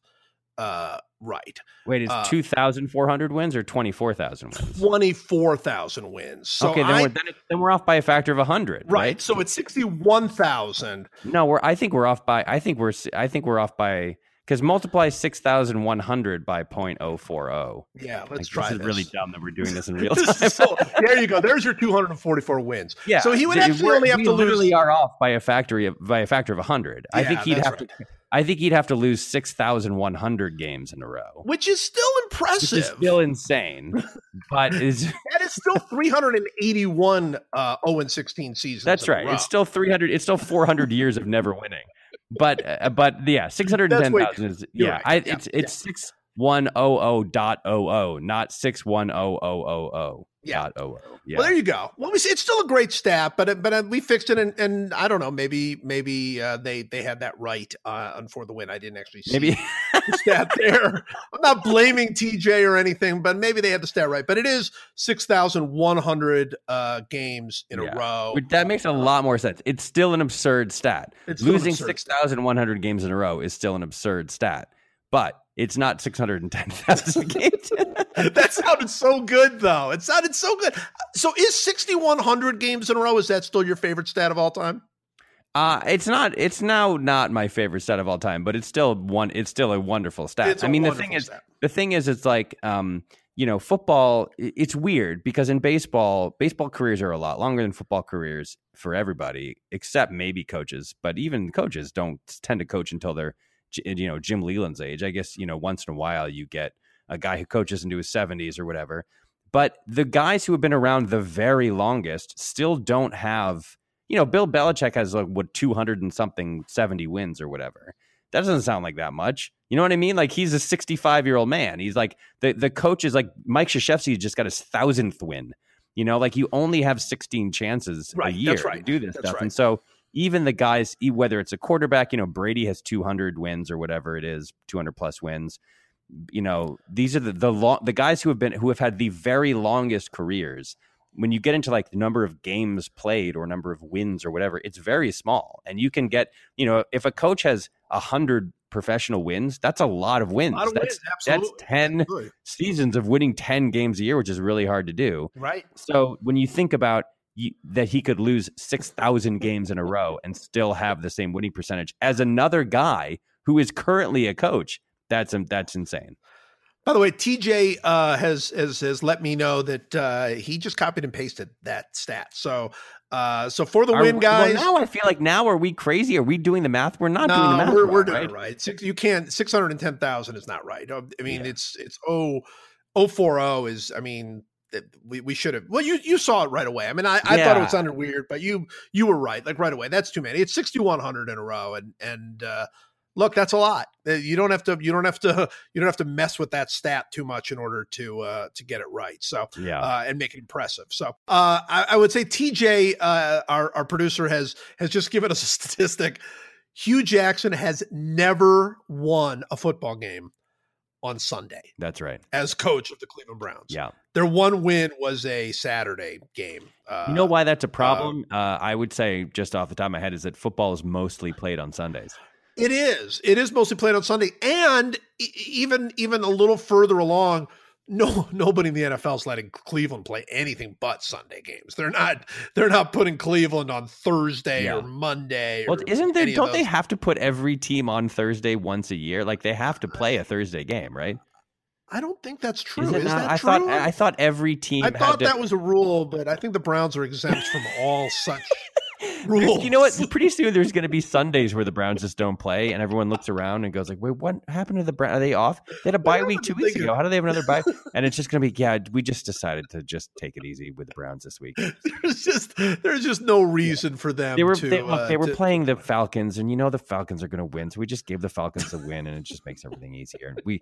uh, right. Wait, it's Uh, two thousand four hundred wins or twenty four thousand wins? Twenty four thousand wins. So okay, then I- we're then, it, then we're off by a factor of hundred, right. right? So it's sixty one thousand. No, we're. I think we're off by. I think we're. I think we're off by because multiply six thousand one hundred by point oh four oh. Yeah, let's Like, try this this. is really dumb that we're doing this in *laughs* real time. so, there you go. There's your 244 wins. yeah. So he would actually only have to lose. literally are off by a factory of by a factor of hundred. I think he'd have to. I think he'd have to lose six thousand one hundred games in a row. which is still Which impressive. is still insane, but *laughs* is that is still 381 uh, 0 and 16 seasons. That's right. It's still 300. It's still 400 years of never winning. But uh, but yeah, 610,000 is yeah. right. I, Yeah, it's it's six one oh oh dot oh oh, not six one oh oh oh oh Yeah. dot oh oh. Yeah. Well, there you go. Well, we see it's still a great stat, but it- but uh, we fixed it, and, and I don't know. Maybe maybe uh, they they had that right uh, on for the win. I didn't actually see Maybe the stat *laughs* there. I'm not blaming TJ or anything, but maybe they had the stat right. But it is six thousand one hundred uh, games in Yeah. a row. That makes a lot more sense. It's still an absurd stat. It's still an Losing absurd 6,100 games in a row is still an absurd stat. But it's not 610,000 *laughs* games. that sounded so good, though. It sounded so good. So, is 6,100 games in a row? Is that still your favorite stat of all time? Uh, it's not. It's now not my favorite stat of all time, but it's still one. It's still a wonderful stat. It's I mean, the thing is, the thing is, it's like um, you know, football, it's weird because in baseball, baseball careers are a lot longer than football careers for everybody, except maybe coaches. But even coaches don't tend to coach until they're, you know, Jim Leyland's age. I guess, you know, once in a while you get a guy who coaches into his 70s or whatever. But the guys who have been around the very longest still don't have, you know, Bill Belichick has like what 200 and something 70 wins or whatever. That doesn't sound like that much. You know what I mean? Like he's a 65 year old man. He's like the the coach is like Mike Krzyzewski just got his thousandth win. You know, like you only have 16 chances right, a year right. to do this that's stuff. Right. And so even the guys, whether it's a quarterback, you know, Brady has 200 wins or whatever it is, 200 plus wins. You know, these are the the long, the guys who have been who have had the very longest careers. When you get into like the number of games played or number of wins or whatever, it's very small. And you can get, you know, if a coach has a hundred professional wins, that's a lot of wins. Lot of that's wins, that's 10 Absolutely. seasons of winning 10 games a year, which is really hard to do. Right. So when you think about that he could lose 6,000 games in a row and still have the same winning percentage as another guy who is currently a coach, that's that's insane. By the way, TJ uh, has has has let me know that uh, he just copied and pasted that stat. So uh, so for the Are- win, guys. Well, now I feel like now are we crazy? Are we doing the math? We're not no, doing the math. we're, we're doing right? it right. Six, you can't six hundred and ten thousand is not right. Uh, I mean, Yeah. it's it's oh oh four oh is. I mean, that we, we should have. Well, you you saw it right away. I mean, I, I thought it Yeah. sounded weird, but you you were right. Like right away, that's too many. It's sixty one hundred in a row, and and uh, look, that's a lot. Uh, You don't have to you don't have to *laughs* you don't have to mess with that stat too much in order to uh, to get it right. So Yeah. uh, and make it impressive. So uh, I, I would say TJ, uh, our our producer, has has just given us a *laughs* statistic. Hue Jackson has never won a football game on Sunday that's right. as coach of the Cleveland Browns. Yeah. Their one win was a Saturday game. Uh, You know why that's a problem? uh, I would say, just off the top of my head, is that football is mostly played on Sundays. It is. It is mostly played on Sunday, and e- even even a little further along, no *laughs* nobody in the NFL is letting Cleveland play anything but Sunday games. They're not. They're not putting Cleveland on Thursday Yeah. or Monday. Well, or isn't there? Don't they have to put every team on Thursday once a year? Like they have to play a Thursday game, right? I don't think that's true. Is that I true? thought I thought every team. I thought to, that was a rule, but I think the Browns are exempt from all such rules. You know what? Pretty soon there's going to be Sundays where the Browns just don't play, and everyone looks around and goes like, "Wait, what happened to the Browns? Are they off? They had a bye week two weeks ago. How do they have another bye?" *laughs* And it's just going to be, yeah, we just decided to just take it easy with the Browns this week. There's just there's just no reason for them They were to. they, look, uh, they were to- playing the Falcons, and you know the Falcons are going to win, so we just gave the Falcons a win, and it just makes everything easier. And We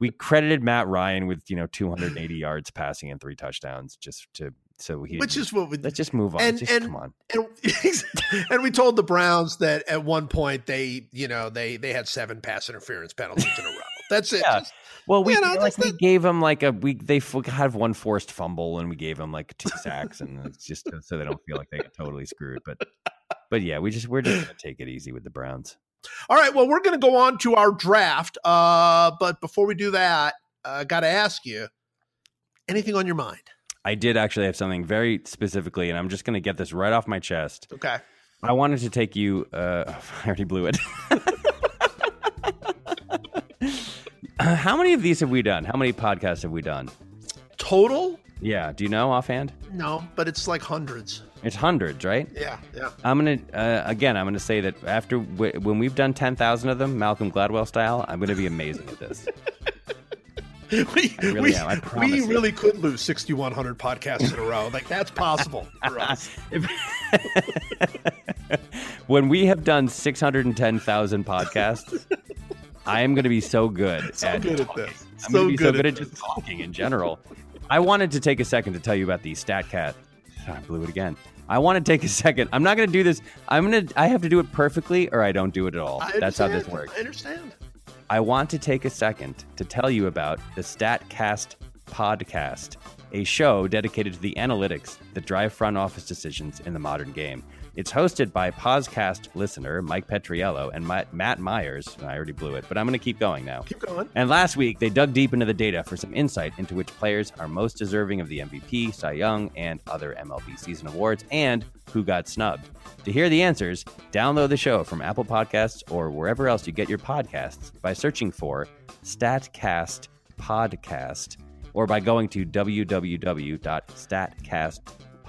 we credited Matt Ryan with you know 280 yards passing and three touchdowns, just to so he which is what we let's just move on. and- just and- come on. *laughs* and, *laughs* and we told the Browns that at one point they, you know, they they had seven pass interference penalties in a row. That's it. Yeah. Just- Well, we You know, like we gave them like a we they had one forced fumble and we gave them like two sacks and it's just so they don't feel like they get totally screwed. But but yeah, we just we're just gonna take it easy with the Browns. All right. Well, we're going to go on to our draft. Uh, but before we do that, I got to ask you, anything on your mind? I did actually have something very specifically, and I'm just gonna get this right off my chest. Okay. I wanted to take you. Uh, *laughs* I already blew it. *laughs* How many of these have we done? How many podcasts have we done? Total? Yeah, do you know offhand? No, but it's like hundreds. It's hundreds, right? Yeah. Yeah. I'm gonna uh, again. I'm gonna say that after w- when we've done ten thousand of them, Malcolm Gladwell style, I'm gonna be amazing at this. *laughs* *laughs* We, really we, we really could lose 6,100 podcasts in a row. Like, that's possible for *laughs* us. *laughs* when we have done six hundred and ten thousand podcasts, I am gonna be so good So at good at talking. this. I'm So gonna be so good good at at just talking in general. I wanted to take a second to tell you about the StatCat. *sighs* I blew it again. I want to take a second. I'm not going to do this. I'm going to. I have to do it perfectly, or I don't do it at all. That's how this works. I understand. I want to take a second to tell you about the StatCast podcast, a show dedicated to the analytics that drive front office decisions in the modern game. It's hosted by Podcast listener Mike Petriello and Ma- Matt Myers. I already blew it, but I'm going to keep going now. Keep going. And last week, they dug deep into the data for some insight into which players are most deserving of the MVP, Cy Young, and other MLB season awards, and who got snubbed. To hear the answers, download the show from Apple Podcasts or wherever else you get your podcasts by searching for StatCast Podcast. or by going to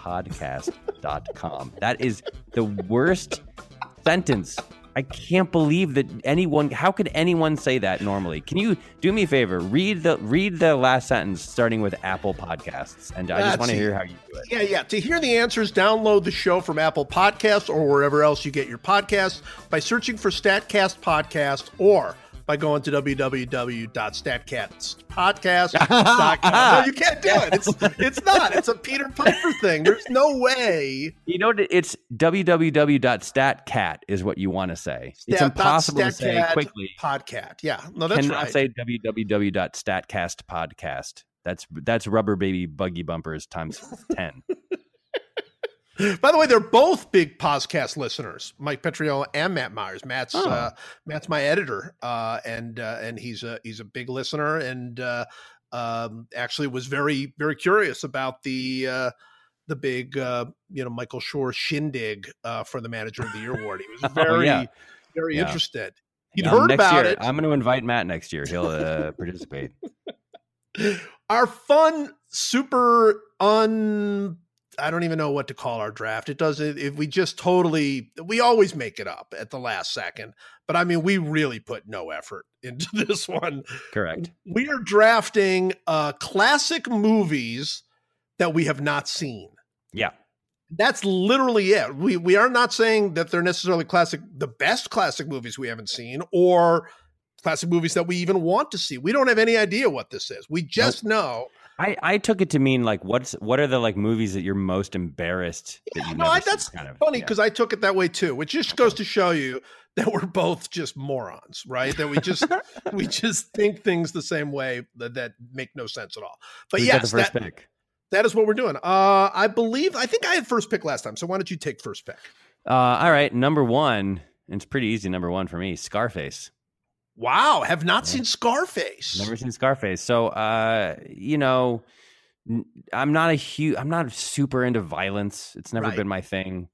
www.statcastpodcast.com. That is the worst sentence. I can't believe that anyone. How could anyone say that normally? Can you do me a favor? Read the read the last sentence, starting with Apple Podcasts, and I just want to hear how you do it. Yeah, yeah. To hear the answers, download the show from Apple Podcasts or wherever else you get your podcasts by searching for Statcast Podcast or by going to *laughs* www.statcastpodcast.com. no, you can't do it. It's *laughs* it's not. It's a Peter Piper thing. There's no way. You know, it's www.statcat is what you want to say. Stat, it's impossible to say quickly. Podcast. Yeah, no, that's Cannot right. say www.statcastpodcast. That's that's rubber baby buggy bumpers times ten. *laughs* By the way, they're both big podcast listeners, Mike Petriello and Matt Myers. Matt's oh. uh, Matt's my editor, uh, and uh, and he's a he's a big listener, and uh, um, actually was very very curious about the uh, the big uh, you know Michael Schur shindig for the Manager of the Year award. He was *laughs* very oh, yeah. very yeah. interested. He'd heard about year, it. I'm going to invite Matt next year. He'll *laughs* participate. Our fun, super un I don't even know what to call our draft. It does it if we just totally we always make it up at the last second. But I mean, we really put no effort *laughs* into this one. Correct. We are drafting uh classic movies that we have not seen. Yeah. That's literally it. We we are not saying that they're necessarily classic the best classic movies we haven't seen or classic movies that we even want to see. We don't have any idea what this is. We just nope. know I, I took it to mean like what's what are the like movies that you're most embarrassed that you no, I, that's kind of, funny because yeah. I took it that way too, which just goes to show you that we're both just morons, right? That we just *laughs* we just think things the same way that, that make no sense at all. But Who's yes, that, pick? that is what we're doing. Uh, I believe I think I had first pick last time, so why don't you take first pick? Uh, all right, number one. It's pretty easy. Number one for me, Scarface. Wow, have not seen Scarface. Never seen Scarface. So, uh, you know, I'm not a huge, I'm not super into violence. It's never right. been my thing.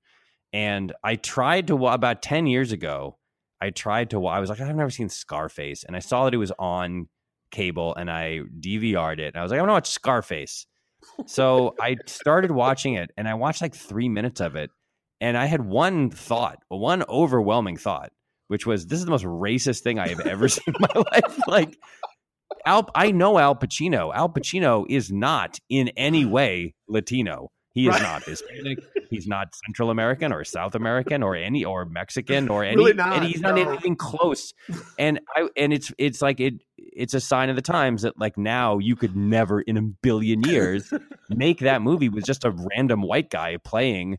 And I tried to about 10 years ago, I tried to I was like I've never seen Scarface and I saw that it was on cable and I DVR'd it and I was like I want to watch Scarface. so I started watching it and I watched like 3 minutes of it and I had one thought, one overwhelming thought which was this is the most racist thing I have ever *laughs* seen in my life. *laughs* Like Al, I know Al Pacino. Al Pacino is not in any way Latino. He is right. not Hispanic. He's not Central American or South American or any or Mexican or any. Really not, he's not anything close. And I and it's it's like it it's a sign of the times that like now you could never in a billion years *laughs* make that movie with just a random white guy playing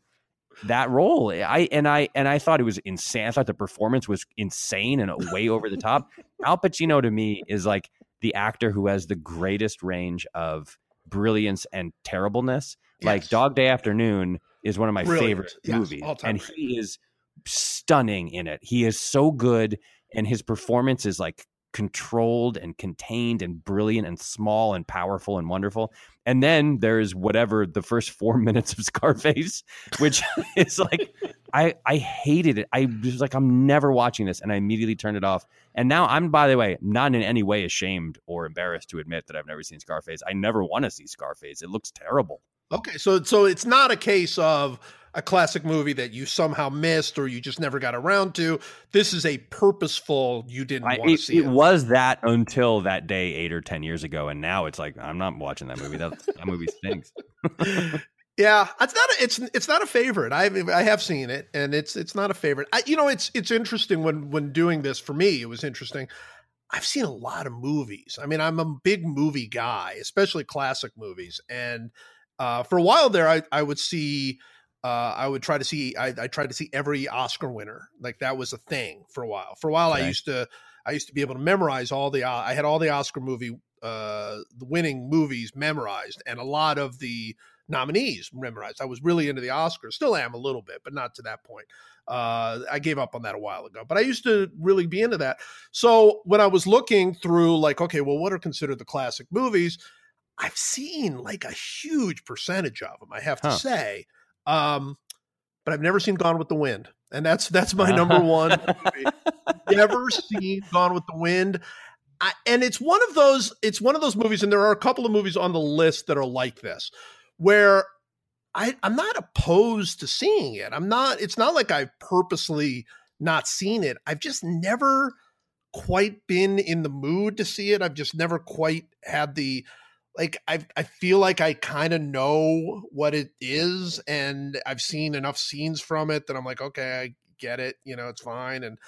that role. Eh, I and I and I thought it was insane. I thought the performance was insane and uh, way over the top. *laughs* Al Pacino to me is like the actor who has the greatest range of brilliance and terribleness. Yes. Like Dog Day Afternoon is one of my Brilliant. favorite yes, movies, and he is stunning in it. He is so good, and his performance is like controlled and contained and brilliant and small and powerful and wonderful. And then there's whatever the first four *laughs* minutes of Scarface, which *laughs* is like I I hated it. I was like, I'm never watching this, and I immediately turned it off. And now I'm, by the way, not in any way ashamed or embarrassed to admit that I've never seen Scarface. I never want to see Scarface. It looks terrible. Okay, so so it's not a case of a classic movie that you somehow missed or you just never got around to. This is a purposeful you didn't want to see. It, it was that until that day eight or ten years ago, and now it's like I'm not watching that movie. That that movie stinks. *laughs* yeah, it's not. A, it's it's not a favorite. I I have seen it, and it's it's not a favorite. I, you know, it's it's interesting when when doing this for me. It was interesting. I've seen a lot of movies. I mean, I'm a big movie guy, especially classic movies, and uh, for a while there, I I would see uh, I would try to see. I, I, tried to see every Oscar winner. Like that was a thing for a while. For a while, I used to. I used to be able to memorize all the. I had all the Oscar movie, uh, the winning movies memorized, and a lot of the nominees memorized. I was really into the Oscars. Still am a little bit, but not to that point. Uh, I gave up on that a while ago, but I used to really be into that. So when I was looking through, like, okay, well, what are considered the classic movies? I've seen like a huge percentage of them. I have to huh. say. Um, but I've never seen Gone with the Wind, and that's that's my number *laughs* one. never seen Gone with the Wind. I, and it's one of those it's one of those movies and there are a couple of movies on the list that are like this where I, I'm not opposed to seeing it. I'm not, it's not like I've purposely not seen it. I've just never quite been in the mood to see it. I've just never quite had the like I I feel like I kind of know what it is and I've seen enough scenes from it that I'm like okay, I get it, you know, it's fine and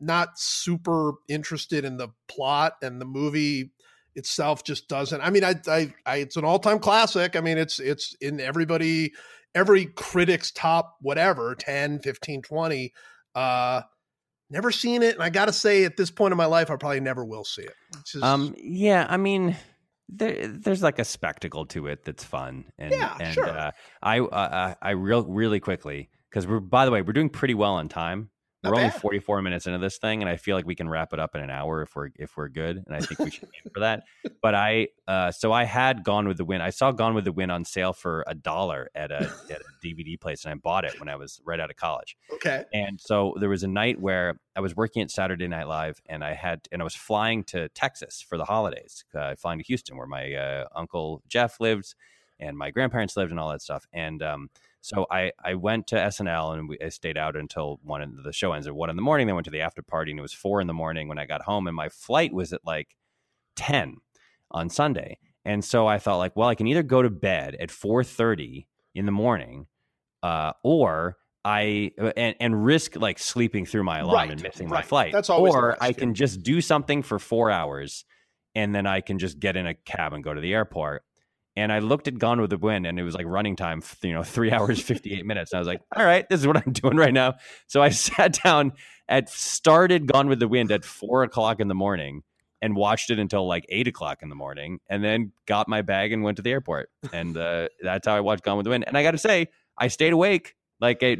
not super interested in the plot and the movie itself just doesn't. I mean, I, I, I it's an all time classic. I mean, it's it's in everybody, every critic's top whatever 10, 15, 20. Uh, never seen it, and I got to say, at this point in my life, I probably never will see it. Just, um, yeah, I mean. There, there's like a spectacle to it that's fun, and yeah, and sure. uh, I uh, I real really quickly because we're by the way we're doing pretty well on time Not we're only 44 minutes into this thing and i feel like we can wrap it up in an hour if we're if we're good and i think we should aim for that *laughs* but i uh so i had gone with the wind i saw gone with the wind on sale for a dollar at a *laughs* at a dvd place and i bought it when i was right out of college Okay. and so there was a night where I was working at Saturday Night Live, and I had and I was flying to Texas for the holidays, uh, flying to Houston, where my uh, uncle Jeff lived, and my grandparents lived, and all that stuff. And um, so I I went to SNL, and we, I stayed out until one. In, the show ends at one in the morning. Then went to the after party, and it was four in the morning when I got home, and my flight was at like ten on Sunday. And so I thought, like, well, I can either go to bed at four thirty in the morning, uh, or I uh, and, and risk like sleeping through my alarm Right, and missing my flight. That's always or I can just do something for four hours and then I can just get in a cab and go to the airport. And I looked at Gone with the Wind and it was like running time, you know, three *laughs* hours, 58 minutes. And I was like, all right, this is what I'm *laughs* doing right now. So I *laughs* sat down at started Gone with the Wind at four o'clock in the morning and watched it until like eight o'clock in the morning and then got my bag and went to the airport. And uh, that's how I watched Gone with the Wind. And I got to say, I stayed awake. Like, I,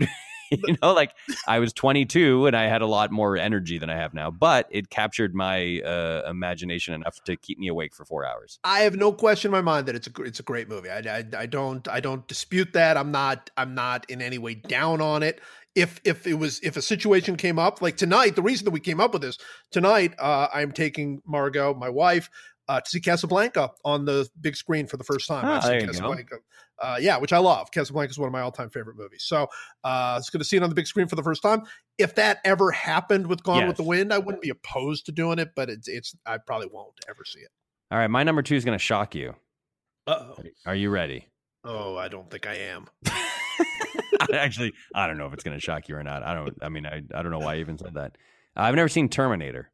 *laughs* you know, like I was 22 and I had a lot more energy than I have now, but it captured my uh, imagination enough to keep me awake for four hours. I have no question in my mind that it's a it's a great movie. I, I, I don't I don't dispute that. I'm not I'm not in any way down on it. If if it was if a situation came up like tonight, the reason that we came up with this tonight, uh, I'm taking Margot, my wife, uh, to see Casablanca on the big screen for the first time. Ah, I've seen there you go. Casablanca. Uh, yeah, which I love. Casablanca is one of my all-time favorite movies. So uh, it's going to see it on the big screen for the first time. If that ever happened with Gone with the Wind, I wouldn't be opposed to doing it, but it's it's I probably won't ever see it. All right, my number two is going to shock you. Uh oh. Are you ready? Oh, I don't think I am. *laughs* Actually, I don't know if it's going to shock you or not. I don't. I mean, I, I don't know why I even said that. I've never seen Terminator,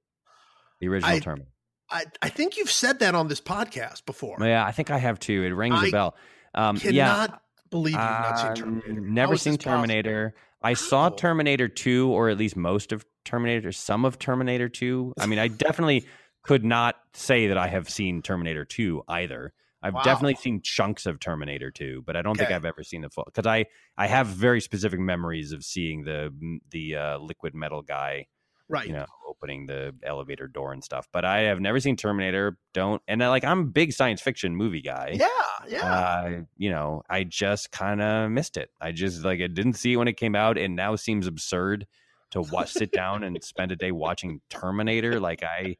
the original I- Terminator. I, I think you've said that on this podcast before. Yeah, I think I have too. It rings I a bell. Um, Cannot yeah, believe you've not seen Um, Terminator. Never seen possible? Terminator. I saw Terminator 2, or at least most of Terminator, some of Terminator 2. I mean, I *laughs* definitely could not say that I have seen Terminator 2 either. I've Wow. definitely seen chunks of Terminator 2, but I don't think I've ever seen the full because I I have very specific memories of seeing the the uh, liquid metal guy, Right. you know, opening the elevator door and stuff. But I have never seen Terminator. Don't and I, like I'm a big science fiction movie guy yeah. Yeah. uh, you know, I just kind of missed it. I just like I didn't see it when it came out, and now seems absurd to watch, sit down and spend a day watching Terminator. Like i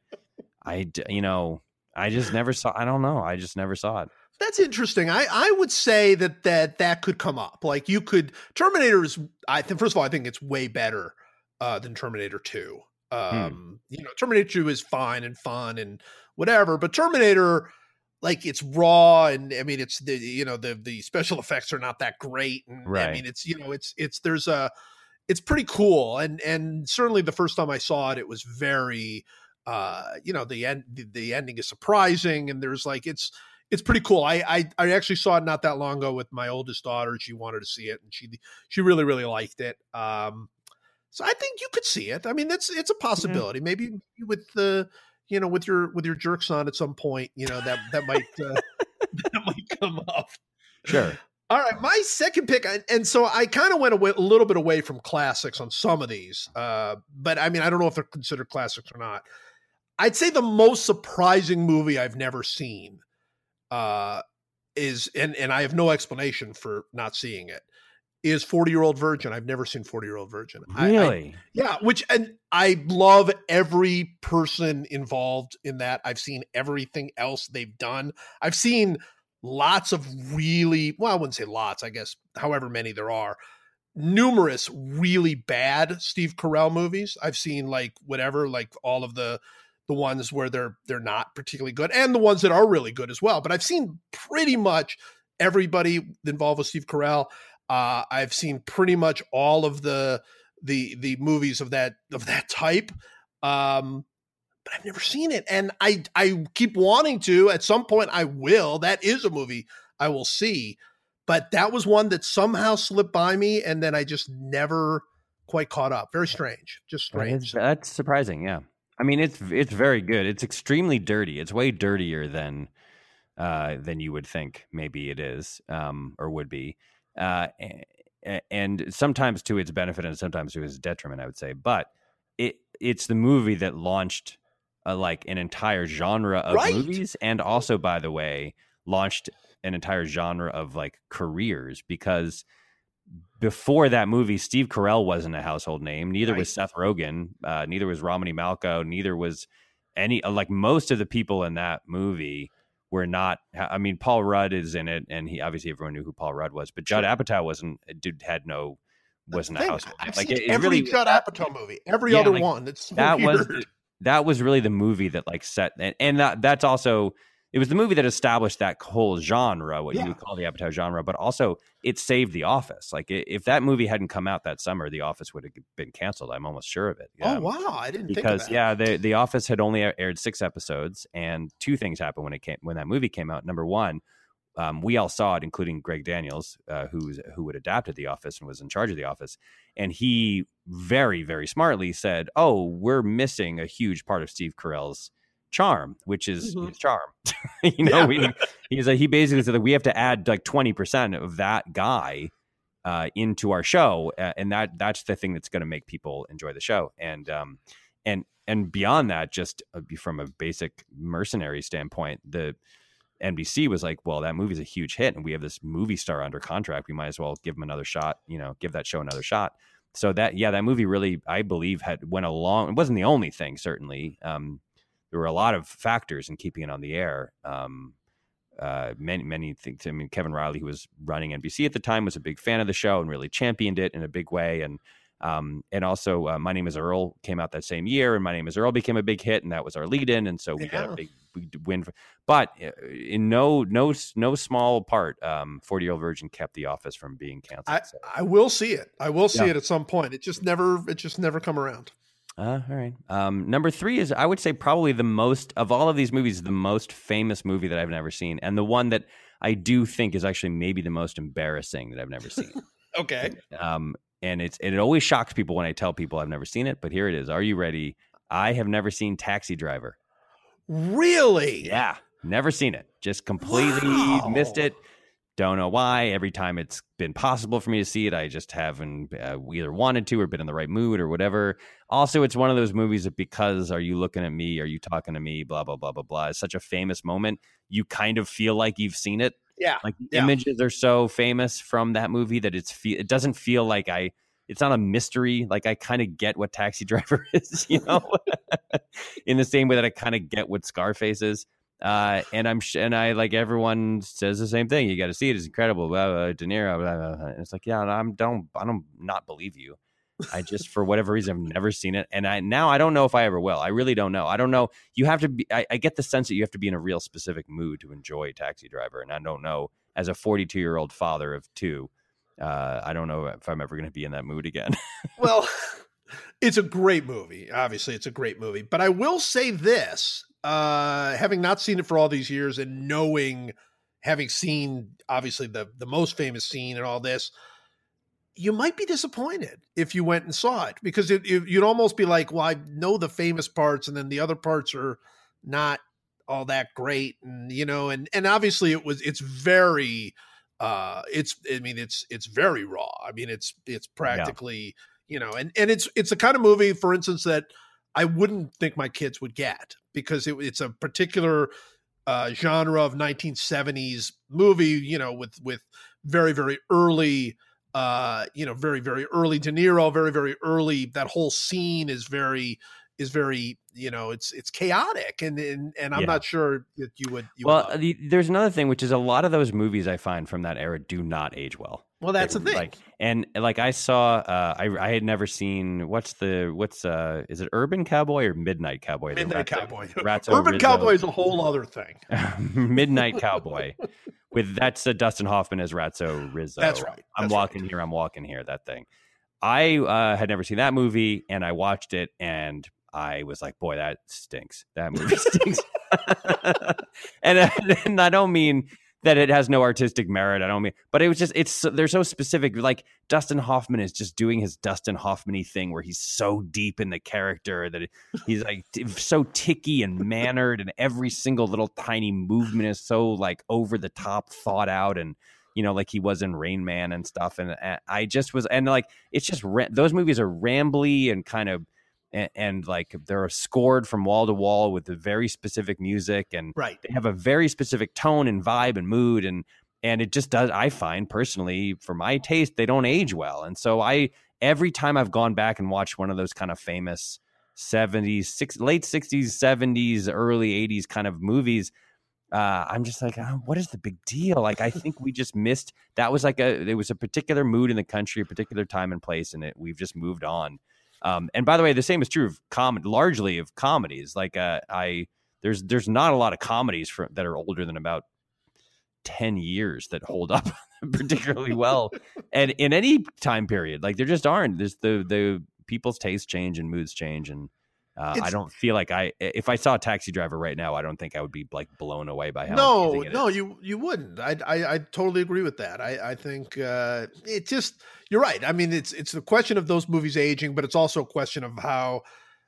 i you know, I just never saw. I don't know. I just never saw it. That's interesting. I, I would say that that that could come up. Like you could Terminator is I think first of all, I think it's way better uh than Terminator 2. Um you know, Terminator 2 is fine and fun and whatever, but Terminator like it's raw and I mean it's the you know the the special *laughs* effects are not that great and I mean it's you know it's it's there's a it's pretty cool and and certainly the first time I saw it it was very uh you know the end the, the ending is surprising and there's like it's it's pretty cool. I, I I actually saw it not that long ago with my oldest daughter. She wanted to see it, and she she really really liked it. Um, so I think you could see it. I mean, that's it's a possibility. Maybe with the you know with your with your jerk son at some point, you know that that might uh, *laughs* *laughs* that might come up. Sure. All right, my second pick, and- and so I kind of went away, a little bit away from classics on some of these, uh, but I mean, I don't know if they're considered classics or not. I'd say the most surprising movie I've never seen uh, is, and and I have no explanation for not seeing it, is 40 year old virgin. I've never seen 40 year old virgin. Really? I, I, yeah. Which, and I love every person involved in that. I've seen everything else they've done. I've seen lots of really, well, I wouldn't say lots, I guess, however many there are, numerous really bad Steve Carell movies. I've seen like whatever, like all of the, the ones where they're they're not particularly good and the ones that are really good as well but i've seen pretty much everybody involved with steve carell uh, I've seen pretty much all of the the the movies of that of that type, um, but I've never seen it, and I I keep wanting to. At some point, I will. That is a movie I will see, but that was one that somehow slipped by me, and then I just never quite caught up. Very strange, just strange. That's surprising. Yeah, I mean it's it's very good. It's extremely dirty. It's way dirtier than uh, than you would think. Maybe it is um, or would be uh, and sometimes to its benefit and sometimes to its detriment, I would say. But it it's the movie that launched a, like an entire genre of right. movies, and also, by the way, launched an entire genre of like careers because before that movie, Steve Carell wasn't a household name. Neither right. was Seth Rogen. Uh, neither was Romany Malco. Neither was any like most of the people in that movie were not. I mean, Paul Rudd is in it, and he obviously everyone knew who Paul Rudd was, but Judd Apatow wasn't. Uh, dude had no wasn't a household. I've like it, every really, Judd Apatow movie, every yeah, other like, one. It's so that weird. was that was really the movie that like set and, and that that's also it was the movie that established that whole genre, what yeah. you would call the Apatow genre, but also it saved The Office. Like if that movie hadn't come out that summer, The Office would have been canceled. I'm almost sure of it. Yeah. Oh wow, I didn't because yeah, the The Office had only aired six episodes, and two things happened when it came when that movie came out. Number one. Um, we all saw it, including Greg Daniels, uh, who's who had adapted The Office and was in charge of The Office, and he very, very smartly said, "Oh, we're missing a huge part of Steve Carell's charm, which is mm-hmm. his charm. *laughs* you know, yeah. we, he's a, he basically said that we have to add like twenty percent of that guy uh, into our show, uh, and that that's the thing that's going to make people enjoy the show. And um, and and beyond that, just uh, from a basic mercenary standpoint, the NBC was like, well, that movie's a huge hit, and we have this movie star under contract. We might as well give him another shot. You know, give that show another shot. So that yeah, that movie really, I believe, had went along. It wasn't the only thing, certainly. Um, there were a lot of factors in keeping it on the air. Um, uh, many many things. I mean, Kevin Reilly, who was running NBC at the time, was a big fan of the show and really championed it in a big way. And um, and also, uh, my name is Earl came out that same year, and my name is Earl became a big hit, and that was our lead-in, and so we yeah. got a big, win. For, but uh, in no no no small part, um, Forty Year Old Virgin kept The Office from being canceled. I, so. I will see it. I will see yeah. it at some point. It just never it just never come around. Uh, all right. Um, number three is, I would say, probably the most of all of these movies, the most famous movie that I've never seen, and the one that I do think is actually maybe the most embarrassing that I've never seen. *laughs* okay. Um, and it's and it always shocks people when I tell people I've never seen it, but here it is. Are you ready? I have never seen Taxi Driver. Really? Yeah, never seen it. Just completely wow. missed it. Don't know why. Every time it's been possible for me to see it, I just haven't uh, either wanted to or been in the right mood or whatever. Also, it's one of those movies that because are you looking at me? Are you talking to me? Blah blah blah blah blah. It's such a famous moment. You kind of feel like you've seen it. Yeah, like yeah. images are so famous from that movie that it's fe- it doesn't feel like I. It's not a mystery. Like I kind of get what Taxi *laughs* Driver is, you know, *laughs* in the same way that I kind of get what Scarface is. Uh, and I'm sh- and I like everyone says the same thing. You got to see it; it's incredible. Blah, blah, De Niro. Blah, blah, blah. it's like, yeah, I'm don't I don't not believe you. I just for whatever reason I've never seen it, and I now I don't know if I ever will. I really don't know. I don't know. You have to be. I, I get the sense that you have to be in a real specific mood to enjoy Taxi Driver, and I don't know. As a 42 year old father of two, uh, I don't know if I'm ever going to be in that mood again. *laughs* well, it's a great movie. Obviously, it's a great movie, but I will say this: uh, having not seen it for all these years and knowing, having seen obviously the the most famous scene and all this, you might be disappointed if you went and saw it because it, it, you'd almost be like, well, I know the famous parts, and then the other parts are not all that great, and you know, and and obviously it was it's very uh it's i mean it's it's very raw i mean it's it's practically yeah. you know and and it's it's the kind of movie for instance that I wouldn't think my kids would get because it, it's a particular uh, genre of 1970s movie, you know, with with very very early uh, you know, very very early De Niro, very very early. That whole scene is very is very you know it's it's chaotic and and, and i'm Yeah. not sure that you would you well, would the, there's another thing, which is a lot of those movies I find from that era do not age well. Well that's the thing Like, and like I saw, uh, I I had never seen what's the what's uh is it Urban Cowboy or Midnight Cowboy? Midnight cowboy Ratso urban Rizzo- cowboy is a whole other thing *laughs* Midnight Cowboy. With that's uh, Dustin Hoffman as Ratso Rizzo. That's right. I'm walking right. here. I'm walking here. That thing. I uh, had never seen that movie, and I watched it, and I was like, "Boy, that stinks. That movie *laughs* stinks." *laughs* and, and I don't mean that it has no artistic merit. I don't mean, but it was just it's they're so specific. Like Dustin Hoffman is just doing his Dustin Hoffman thing, where he's so deep in the character that he's like so ticky and mannered, and every single little tiny movement is so like over the top, thought out, and you know, like he was in Rain Man and stuff. And, I just was, and like it's just those movies are rambly and kind of. And, and like they're scored from wall to wall with the very specific music, and right. they have a very specific tone and vibe and mood and and it just does i find personally for my taste they don't age well. And so i every time i've gone back and watched one of those kind of famous 70s six, late 60s 70s early 80s kind of movies uh, i'm just like oh, what is the big deal? Like i think we just missed that was like a it was a particular mood in the country a particular time and place and it we've just moved on um, and by the way the same is true of com largely of comedies. Like uh, i there's there's not a lot of comedies for, that are older than about 10 years that hold up *laughs* particularly well. And in any time period like there just aren't. There's the the people's tastes change and moods change and uh, I don't feel like I if I saw a taxi driver right now I don't think I would be like blown away by how no it no is. you you wouldn't. I, I i totally agree with that. I i think uh it just you're right. I mean it's it's a question of those movies aging but it's also a question of how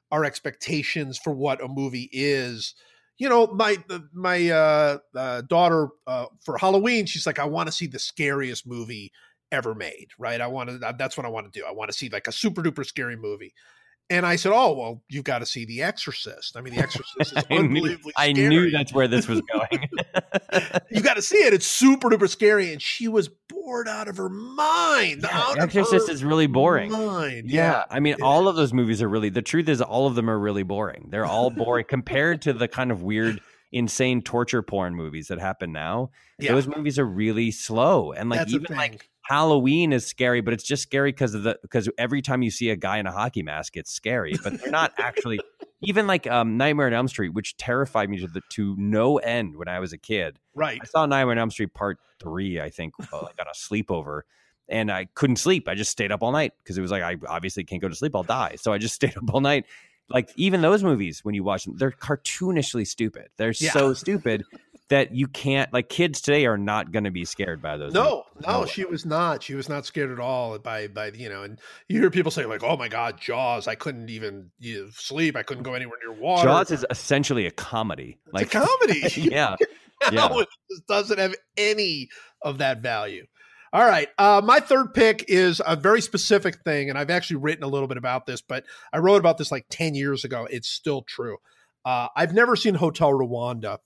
our expectations for what a movie is. You know my my uh, uh daughter uh for halloween she's like i want to see the scariest movie ever made right? I want to that's what i want to do. I want to see like a super duper scary movie and I said, "Oh well, you've got to see The Exorcist. I mean, The Exorcist is *laughs* I knew, unbelievably I knew that's where this was going. *laughs* you got to see it. It's super duper scary, and she was bored out of her mind. Yeah, Exorcist is really boring. Mind. Yeah, I mean, Yeah. all of those movies are really. The truth is, all of them are really boring. They're all boring compared to the kind of weird, insane torture porn movies that happen now. Yeah. Those movies are really slow, and like That's even like. Halloween is scary, but it's just scary because of the because every time you see a guy in a hockey mask, it's scary. But they're not actually. *laughs* Even like um, Nightmare on Elm Street, which terrified me to the to no end when I was a kid. right. I saw Nightmare on Elm Street Part Three, I think, uh, like on a sleepover, and I couldn't sleep. I just stayed up all night because it was like I obviously can't go to sleep. I'll die. So I just *laughs* stayed up all night. Like even those movies, when you watch them, they're cartoonishly stupid. They're Yeah. so stupid that you can't. Like kids today are not going to be scared by those. No, no, No. she was not. She was not scared at all by by you know. And you hear people say like, "Oh my God, Jaws! I couldn't even you know, sleep. I couldn't go anywhere near water." Jaws is essentially a comedy. It's Like a comedy. *laughs* yeah, *laughs* Yeah. it just doesn't have any of that value. All right. Uh, my third pick is a very specific thing, and I've actually written a little bit about this, but I wrote about this like 10 years ago. It's still true. Uh, I've never seen Hotel Rwanda.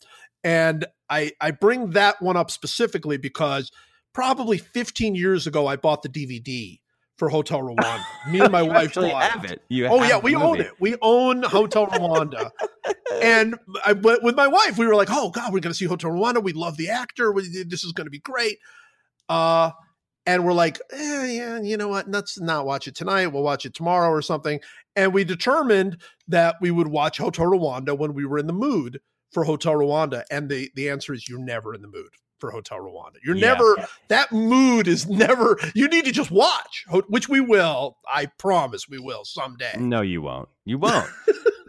And I, I bring that one up specifically because probably 15 years ago, I bought the DVD for Hotel *laughs* Rwanda. Me and my You wife have it. You Oh have yeah, we own it. We own Hotel Rwanda. and I went with my wife. We were like, "Oh God, we're going to see Hotel Rwanda. We love the actor. We, this is going to be great." Uh, and we're like, eh, "Yeah, you know what? Let's not watch it tonight. We'll watch it tomorrow or something." And we determined that we would watch Hotel Rwanda when we were in the mood for Hotel Rwanda. And the the answer is, you're never in the mood for Hotel Rwanda. You're Yeah. never that mood is *laughs* never. You need to just watch, which we will. I promise we will someday. No, you won't. You *laughs* won't.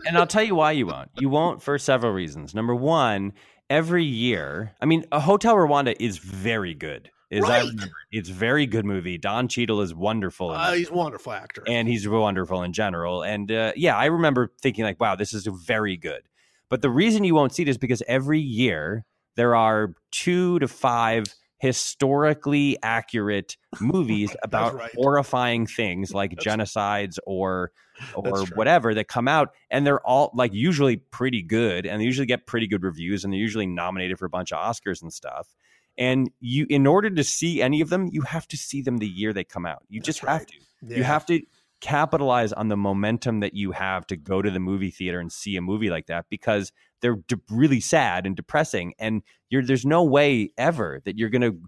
and I'll tell you why you won't. You won't for several reasons. Number one, every year, I mean, a Hotel Rwanda is very good. Is I Right. remember, it's a very good movie. Don Cheadle is wonderful, Uh, he's a wonderful actor. and he's wonderful in general. And uh, yeah, I remember thinking like, "Wow, this is very good." But the reason you won't see it is because every year there are two to five historically accurate *laughs* movies about right. horrifying things like That's- genocides or or whatever that come out and they're all like usually pretty good and they usually get pretty good reviews and they're usually nominated for a bunch of Oscars and stuff. And you, in order to see any of them, you have to see them the year they come out. You just have to. Yeah. You have to capitalize on the momentum that you have to go to the movie theater and see a movie like that because they're de- really sad and depressing and you're there's no way ever that you're going to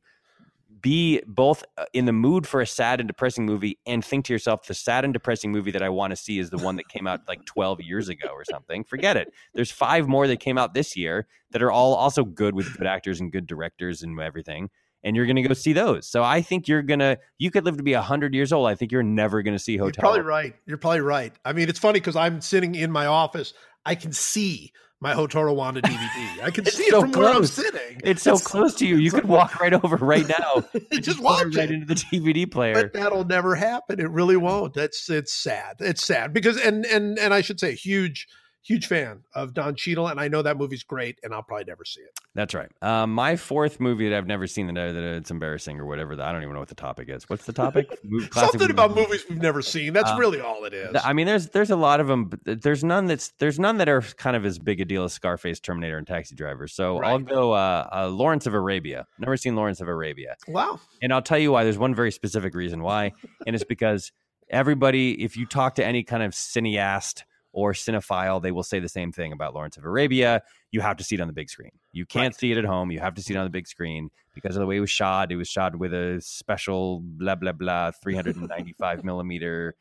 be both uh, in the mood for a sad and depressing movie and think to yourself the sad and depressing movie that I want to see is the one that came out like 12 years ago or something. Forget it. There's five more that came out this year that are all also good with good actors and good directors and everything and you're going to go see those. So I think you're going to you could live to be 100 years old. I think you're never going to see You're Hotel. probably right. You're probably right. I mean, it's funny because I'm sitting in my office. I can see my Hotel Rwanda DVD. I can *laughs* It's see it so from where I'm sitting. It's so close to you. You could walk right over right now. *laughs* Just watch it right into the DVD player. But that'll never happen. It really won't. That's it's sad. It's sad because and and and I should say huge huge fan of Don Cheadle and I know that movie's great and I'll probably never see it. That's right. Um, my fourth movie that I've never seen that, that it's embarrassing or whatever. That I don't even know what the topic is. What's the topic? *laughs* Something about movies we've never seen. That's Um, really all it is. I mean, there's there's a lot of them, but there's none that's there's none that are kind of as big a deal as Scarface, Terminator, and Taxi Driver. So I'll go uh, uh, Lawrence of Arabia. Never seen Lawrence of Arabia, wow. and I'll tell you why. There's one very specific reason why, and it's *laughs* because everybody, if you talk to any kind of cineast or cinephile, they will say the same thing about Lawrence of Arabia. You have to see it on the big screen. You can't see it at home. You have to see it on the big screen because of the way it was shot. It was shot with a special blah blah blah *laughs* 395 millimeter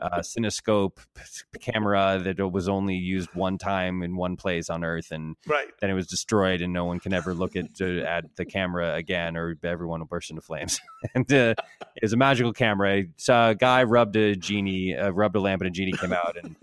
uh, cinescope camera that was only used one time in one place on Earth, and Right. then it was destroyed, and no one can ever look at to, at the camera again, or everyone will burst into flames. *laughs* and uh, it was a magical camera. So a guy rubbed a genie, uh, rubbed a lamp, and a genie came out, and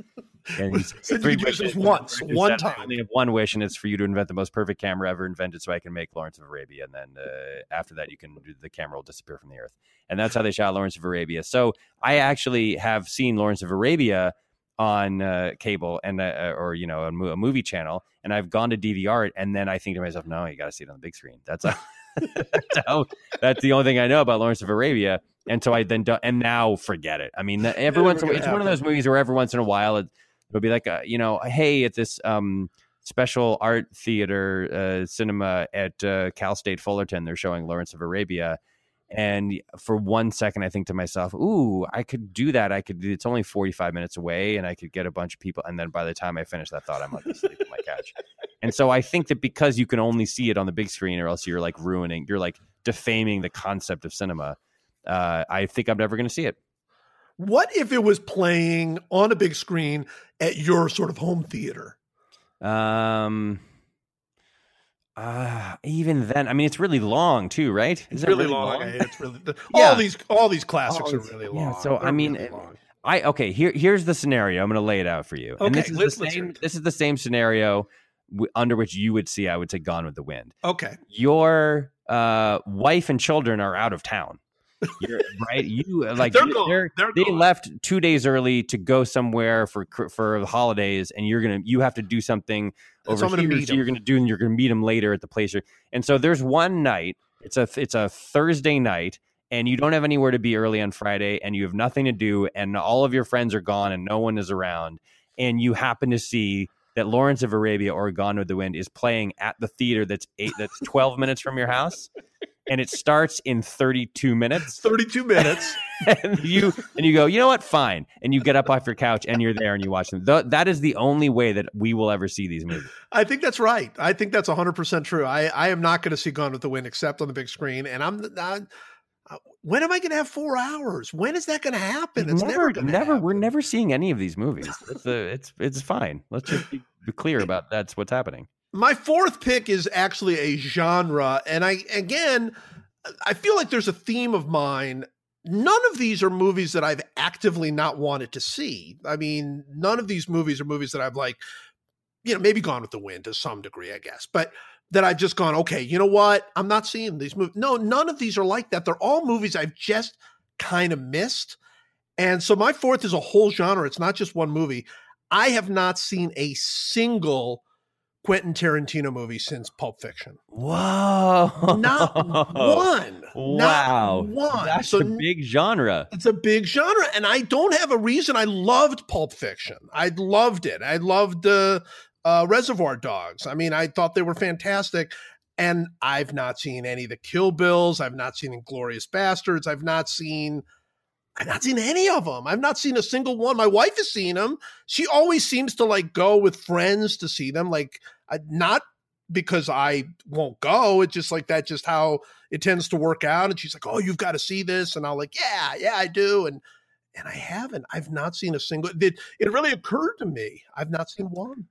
and he's *laughs* Said you three could wishes. once, He one said, "I time." only have one wish, and it's for you to invent the most perfect camera ever invented, so I can make Lawrence of Arabia. And then uh, after that, you can the camera will disappear from the earth. And that's how they shot Lawrence of Arabia. So I actually have seen Lawrence of Arabia on uh, cable and uh, or you know a, mo- a movie channel, and I've gone to DVR it, and then I think to myself, no, you got to see it on the big screen. That's a, *laughs* that's, how, that's the only thing I know about Lawrence of Arabia. And so I then do, and now forget it. I mean, every once in a it's one of those movies where every once in a while it, it'll be like, uh you know, hey, at this um, special art theater uh, cinema at uh, Cal State Fullerton, they're showing Lawrence of Arabia. And for one second, I think to myself, "Ooh, I could do that. I could. It's only forty-five minutes away, and I could get a bunch of people." And then by the time I finish that thought, I'm like asleep on my couch. And so I think that because you can only see it on the big screen, or else you're like ruining, you're like defaming the concept of cinema. Uh, I think I'm never going to see it. What if it was playing on a big screen at your sort of home theater? Um, uh, even then, I mean, it's really long too, right? It's Is it really, long. It's really the, *laughs* Yeah. all these all these classics All are really long. yeah, so, I They're mean, really long. I okay. Here, here's the scenario. I'm going to lay it out for you. and this is the same. This is the same scenario w- under which you would see. I would say Gone with the Wind. okay, Your uh, wife and children are out of town. You're, right? You uh, like They're they're- They're they left two days early to go somewhere for for the holidays, and you're gonna you have to do something over I'm here. so you're gonna do, and you're gonna meet them later at the place. you're- And so there's one night. It's a it's a Thursday night, and you don't have anywhere to be early on Friday, and you have nothing to do, and all of your friends are gone, and no one is around, and you happen to see that Lawrence of Arabia or Gone with the Wind is playing at the theater that's eight that's 12 minutes from your house and it starts in 32 minutes thirty-two minutes. *laughs* and you and you go you know what fine and you get up off your couch and you're there and you watch them Th- that is the only way that we will ever see these movies I think that's right. I think that's hundred percent true. I I am not going to see Gone with the Wind except on the big screen, and I'm not. uh, When am I going to have four hours? When is that going to happen? It's never, never, never we're never seeing any of these movies it's uh, it's it's fine let's just be clear about that's what's happening My fourth pick is actually a genre, and I again, I feel like there's a theme of mine. None of these are movies that I've actively not wanted to see. I mean, none of these movies are movies that I've like, you know, maybe Gone with the Wind to some degree, I guess, but that I've just gone, okay, you know what? I'm not seeing these movies. No, none of these are like that. They're all movies I've just kind of missed. And so my fourth is a whole genre. It's not just one movie. I have not seen a single Quentin Tarantino movie since Pulp Fiction. whoa Not one. *laughs* wow Not one. that's so a big genre it's a big genre, and I don't have a reason. I loved Pulp Fiction. I loved it. I loved uh, uh, Reservoir Dogs. I mean, I thought they were fantastic. And I've not seen any of the Kill Bills. I've not seen Inglourious Basterds. I've not seen. I've not seen any of them. I've not seen a single one. My wife has seen them. She always seems to like go with friends to see them. Like, I, not because I won't go. It's just like that, just how it tends to work out. And she's like, "Oh, you've got to see this," and I'll like, "Yeah, yeah, I do." And and I haven't. I've not seen a single. It, it really occurred to me. I've not seen one.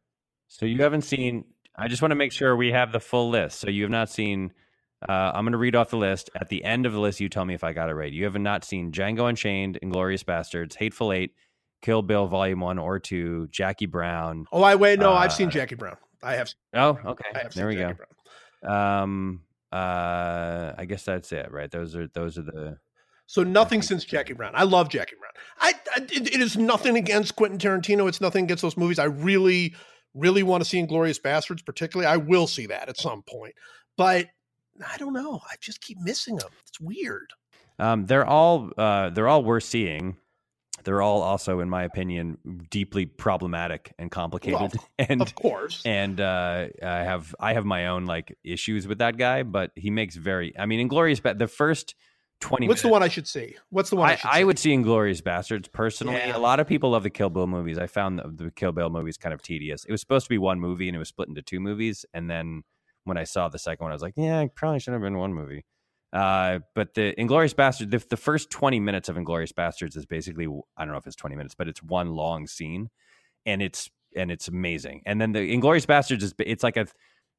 So you haven't seen. I just want to make sure we have the full list. So you have not seen. Uh, I'm going to read off the list. At the end of the list, you tell me if I got it right. You have not seen Django Unchained, Inglourious Basterds, Hateful Eight, Kill Bill Volume One or Two, Jackie Brown. Oh, I wait. No, uh, I've seen uh, Jackie Brown. I have. Oh, okay. there we Jackie go. Brown. Um, uh, I guess that's it, right? Those are those are the. So nothing since Jackie Brown. I love Jackie Brown. I, I it, it is nothing against Quentin Tarantino. It's nothing against those movies. I really, really want to see Inglourious Basterds, particularly. I will see that at some point, but I don't know. I just keep missing them. It's weird. Um, they're all uh, they're all worth seeing they're all also, in my opinion, deeply problematic and complicated. Well, *laughs* and of course, and uh, I have I have my own like issues with that guy, but he makes very. I mean, Inglourious, but the first twenty. What's minutes, the one I should see? What's the one I, I, I would see Inglourious Basterds personally. Yeah. A lot of people love the Kill Bill movies. I found the, the Kill Bill movies kind of tedious. It was supposed to be one movie, and it was split into two movies. And then when I saw the second one, I was like, yeah, it probably should have been one movie. Uh, but the Inglourious Basterds, the, the, first 20 minutes of Inglourious Basterds is basically, I don't know if it's 20 minutes, but it's one long scene and it's, and it's amazing. And then the Inglourious Basterds is, it's like a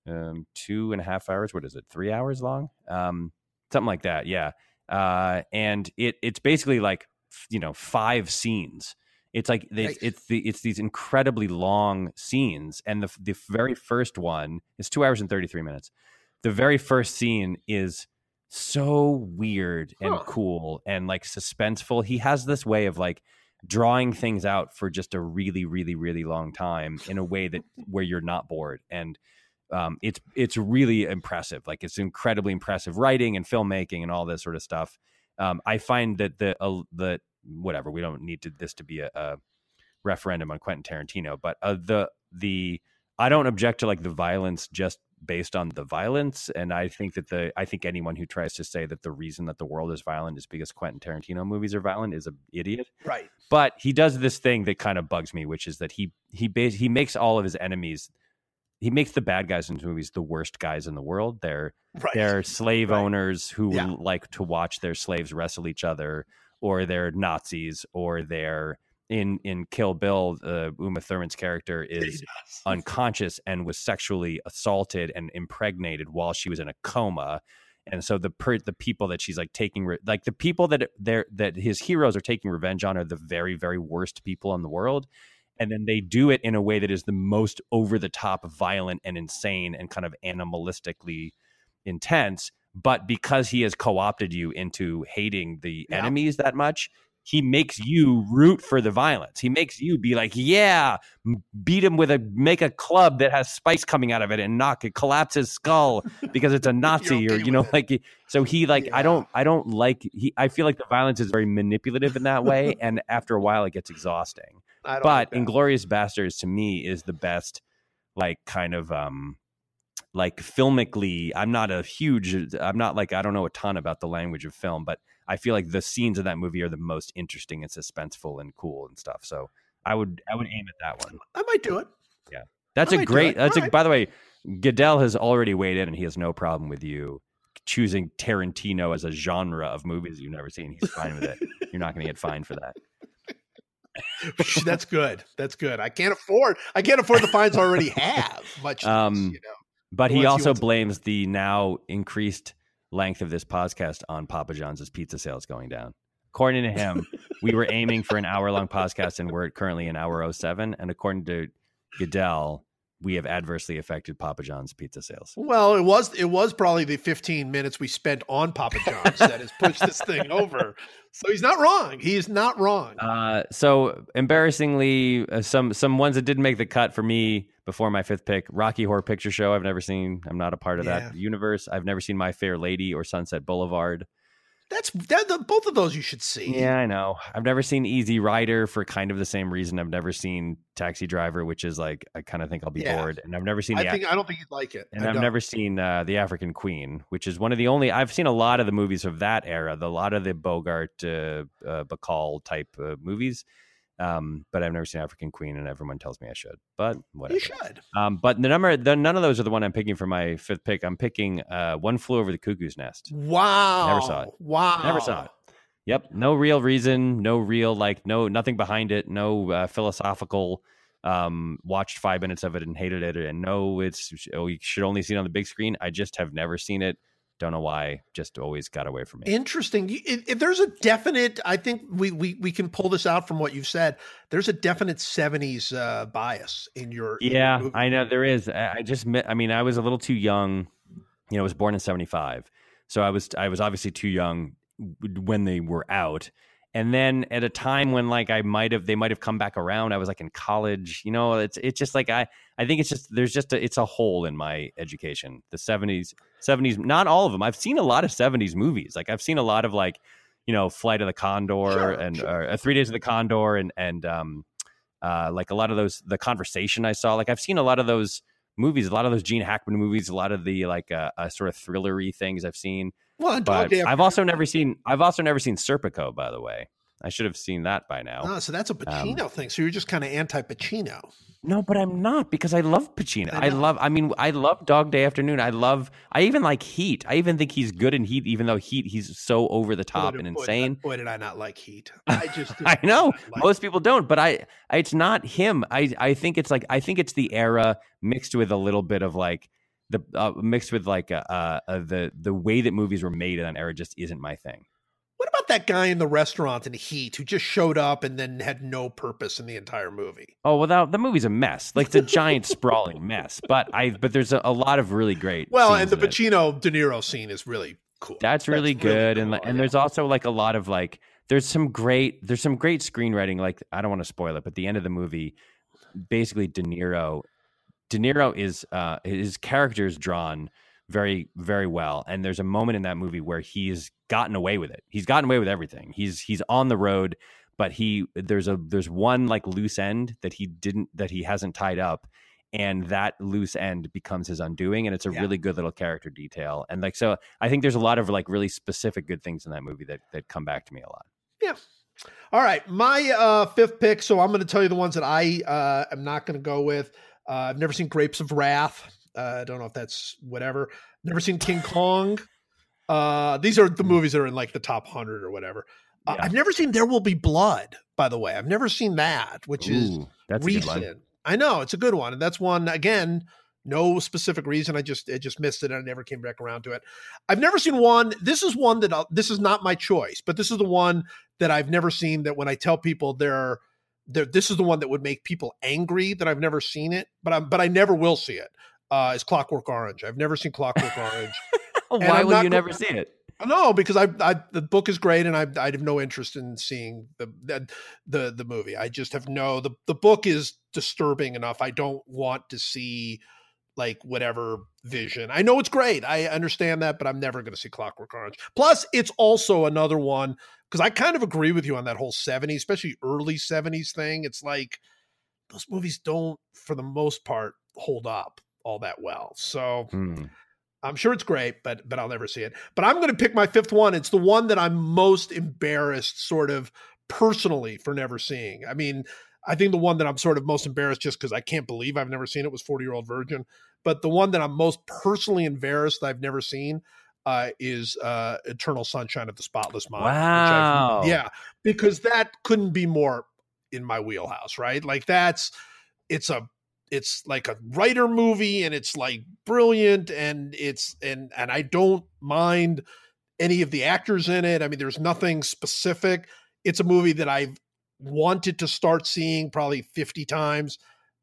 um, two and a half hours. What is it? Three hours long? Um, something like that. Yeah. Uh, and it, it's basically like, you know, five scenes. It's like it's, it's the it's these incredibly long scenes, and the the very first one is two hours and thirty three minutes. The very first scene is so weird and huh. cool and like suspenseful. He has this way of like drawing things out for just a really, really, really long time in a way that *laughs* where you're not bored. And um, it's it's really impressive. Like it's incredibly impressive writing and filmmaking and all this sort of stuff. Um, I find that the uh, the whatever we don't need to, this to be a, a referendum on Quentin Tarantino, but uh, the the I don't object to like the violence just based on the violence and i think that the i think anyone who tries to say that the reason that the world is violent is because quentin tarantino movies are violent is an idiot right but he does this thing that kind of bugs me which is that he he bas- he makes all of his enemies he makes the bad guys in his movies the worst guys in the world they're right. they're slave right. owners who yeah. like to watch their slaves wrestle each other or they're nazis or they're in in Kill Bill, uh, Uma Thurman's character *laughs* is unconscious and was sexually assaulted and impregnated while she was in a coma. And so the per, the people that she's like taking re- like the people that they're that his heroes are taking revenge on are the very very worst people in the world. And then they do it in a way that is the most over the top, violent and insane, and kind of animalistically intense. But because he has co opted you into hating the yeah. enemies that much, he makes you root for the violence. He makes you be like, yeah, beat him with a make a club that has spikes coming out of it and knock it, collapse his skull because it's a *laughs* Nazi okay or you know, like so he like yeah. I don't I don't like he I feel like the violence is very manipulative in that way, and after a while it gets exhausting. but like Inglourious Basterds to me is the best like kind of um like filmically i'm not a huge i'm not like i don't know a ton about the language of film but I feel like the scenes of that movie are the most interesting and suspenseful and cool and stuff. So I would I would aim at that one. I might do it. Yeah, that's I a great. That's All a. Right. By the way, Goodell has already weighed in, and he has no problem with you choosing Tarantino as a genre of movies you've never seen. He's fine with it. You're not going to get fined for that. *laughs* that's good. That's good. I can't afford. I can't afford the fines I already *laughs* have. Much, um, you know. But he also blames the now increased length of this podcast on Papa John's pizza sales going down. According to him, we were aiming for an hour long podcast and we're currently an hour 07. And according to Goodell, we have adversely affected Papa John's pizza sales. Well, it was it was probably the 15 minutes we spent on Papa John's that has pushed this thing *laughs* over. So he's not wrong. He is not wrong. Uh, so embarrassingly, uh, some some ones that didn't make the cut for me before my fifth pick: Rocky Horror Picture Show. I've never seen. I'm not a part of yeah. that universe. I've never seen My Fair Lady or Sunset Boulevard. That's that, the, both of those you should see. Yeah, I know. I've never seen Easy Rider for kind of the same reason. I've never seen Taxi Driver, which is like I kind of think I'll be Yeah. bored, and I've never seen. I the, think I don't think you'd like it. and I I've don't. never seen uh, the African Queen, which is one of the only. I've seen a lot of the movies of that era, the, a lot of the Bogart, uh, uh, Bacall type uh, movies, um, but I've never seen African Queen, and everyone tells me I should. But whatever. You should. Um, but the number, the, none of those are the one I'm picking for my fifth pick. I'm picking uh, One Flew Over the Cuckoo's Nest. Wow. Never saw it. Wow. Never saw it. Yep, no real reason, no real like, no nothing behind it, no uh, philosophical. Um, watched five minutes of it and hated it, and no, it's oh, you should only see it on the big screen. I just have never seen it. Don't know why. Just always got away from me. Interesting. If, if there's a definite, I think we, we we can pull this out from what you've said. There's a definite '70s uh, bias in your. in your Yeah. I know there is. I just, I mean, I was a little too young. You know, I was born in '75, so I was, I was obviously too young when they were out. And then at a time when like I might have, they might have come back around. I was like in college. You know, it's, it's just like I, I think it's just there's just a, it's a hole in my education. The '70s, '70s, not all of them. I've seen a lot of '70s movies. Like I've seen a lot of like, you know, Flight of the Condor Sure, and sure. or, uh, Three Days of the Condor and and um, uh, like a lot of those the conversation I saw. Like I've seen a lot of those movies, a lot of those Gene Hackman movies, a lot of the like uh, uh, sort of thrillery things I've seen. Well, But Dog Day I've also never seen I've also never seen Serpico, by the way. I should have seen that by now. Oh, so that's a um, Pacino thing. So you're just kind of anti-Pacino. No, but I'm not because I love Pacino. I I, love. I mean, I love Dog Day Afternoon. I love. I even like Heat. I even think he's good in Heat, even though Heat he's so over the top Boy, and boy, insane. Boy, did I not like Heat. *laughs* I just. I know most people don't, but I it's not him. I I think it's like I think it's the era mixed with a little bit of like the uh, mixed with like uh, uh, the the way that movies were made in that era just isn't my thing. What about that guy in the restaurant in Heat who just showed up and then had no purpose in the entire movie? Oh, without the movie's a mess. Like it's a giant *laughs* sprawling mess. But I but there's a, a lot of really great. Well, and the in it. Pacino De Niro scene is really cool. That's really That's really good, and cool, and yeah. there's also like a lot of like there's some great there's some great screenwriting. Like I don't want to spoil it, but the end of the movie, basically De Niro, De Niro is uh his character is drawn very very well, and there's a moment in that movie where he's gotten away with it. He's gotten away with everything. He's he's on the road, but he there's a there's one like loose end that he didn't that he hasn't tied up and that loose end becomes his undoing and it's a Yeah. really good little character detail and like so i think there's a lot of like really specific good things in that movie that that come back to me a lot yeah All right, my uh, fifth pick. So I'm going to tell you the ones that I uh, am not going to go with. Uh, I've never seen Grapes of Wrath. Uh, I don't know if that's whatever. Never seen King *laughs* Kong. Uh, these are the movies that are in like the top hundred or whatever. Uh, Yeah. I've never seen There Will Be Blood. By the way, I've never seen that, which is that's recent. I know it's a good one, and that's one again. No specific reason. I just I just missed it, and I never came back around to it. I've never seen one. This is one that I'll, this is not my choice, but this is the one that I've never seen. That when I tell people there, there, this is the one that would make people angry that I've never seen it, but I'm but I never will see it. Uh, is Clockwork Orange? I've never seen Clockwork Orange. *laughs* why would you never see it No, because I, I the book is great, and I I have no interest in seeing the the the, the movie. I just have no the the book is disturbing enough. I don't want to see like whatever vision. I know it's great. I understand that, but I'm never going to see Clockwork Orange. Plus, it's also another one because I kind of agree with you on that whole 70s, especially early 70s thing. It's like those movies don't, for the most part, hold up all that well. So Hmm. I'm sure it's great, but but I'll never see it. But I'm going to pick my fifth one. It's the one that I'm most embarrassed, sort of personally, for never seeing. I mean, I think the one that I'm sort of most embarrassed just because I can't believe I've never seen it was 40 Year Old Virgin. But the one that I'm most personally embarrassed I've never seen uh, is uh, Eternal Sunshine of the Spotless Mind. Wow. yeah, because that couldn't be more in my wheelhouse, right? Like that's it's a it's like a writer movie and it's like brilliant and it's and and I don't mind any of the actors in it. I mean, there's nothing specific. It's a movie that I've wanted to start seeing probably 50 times.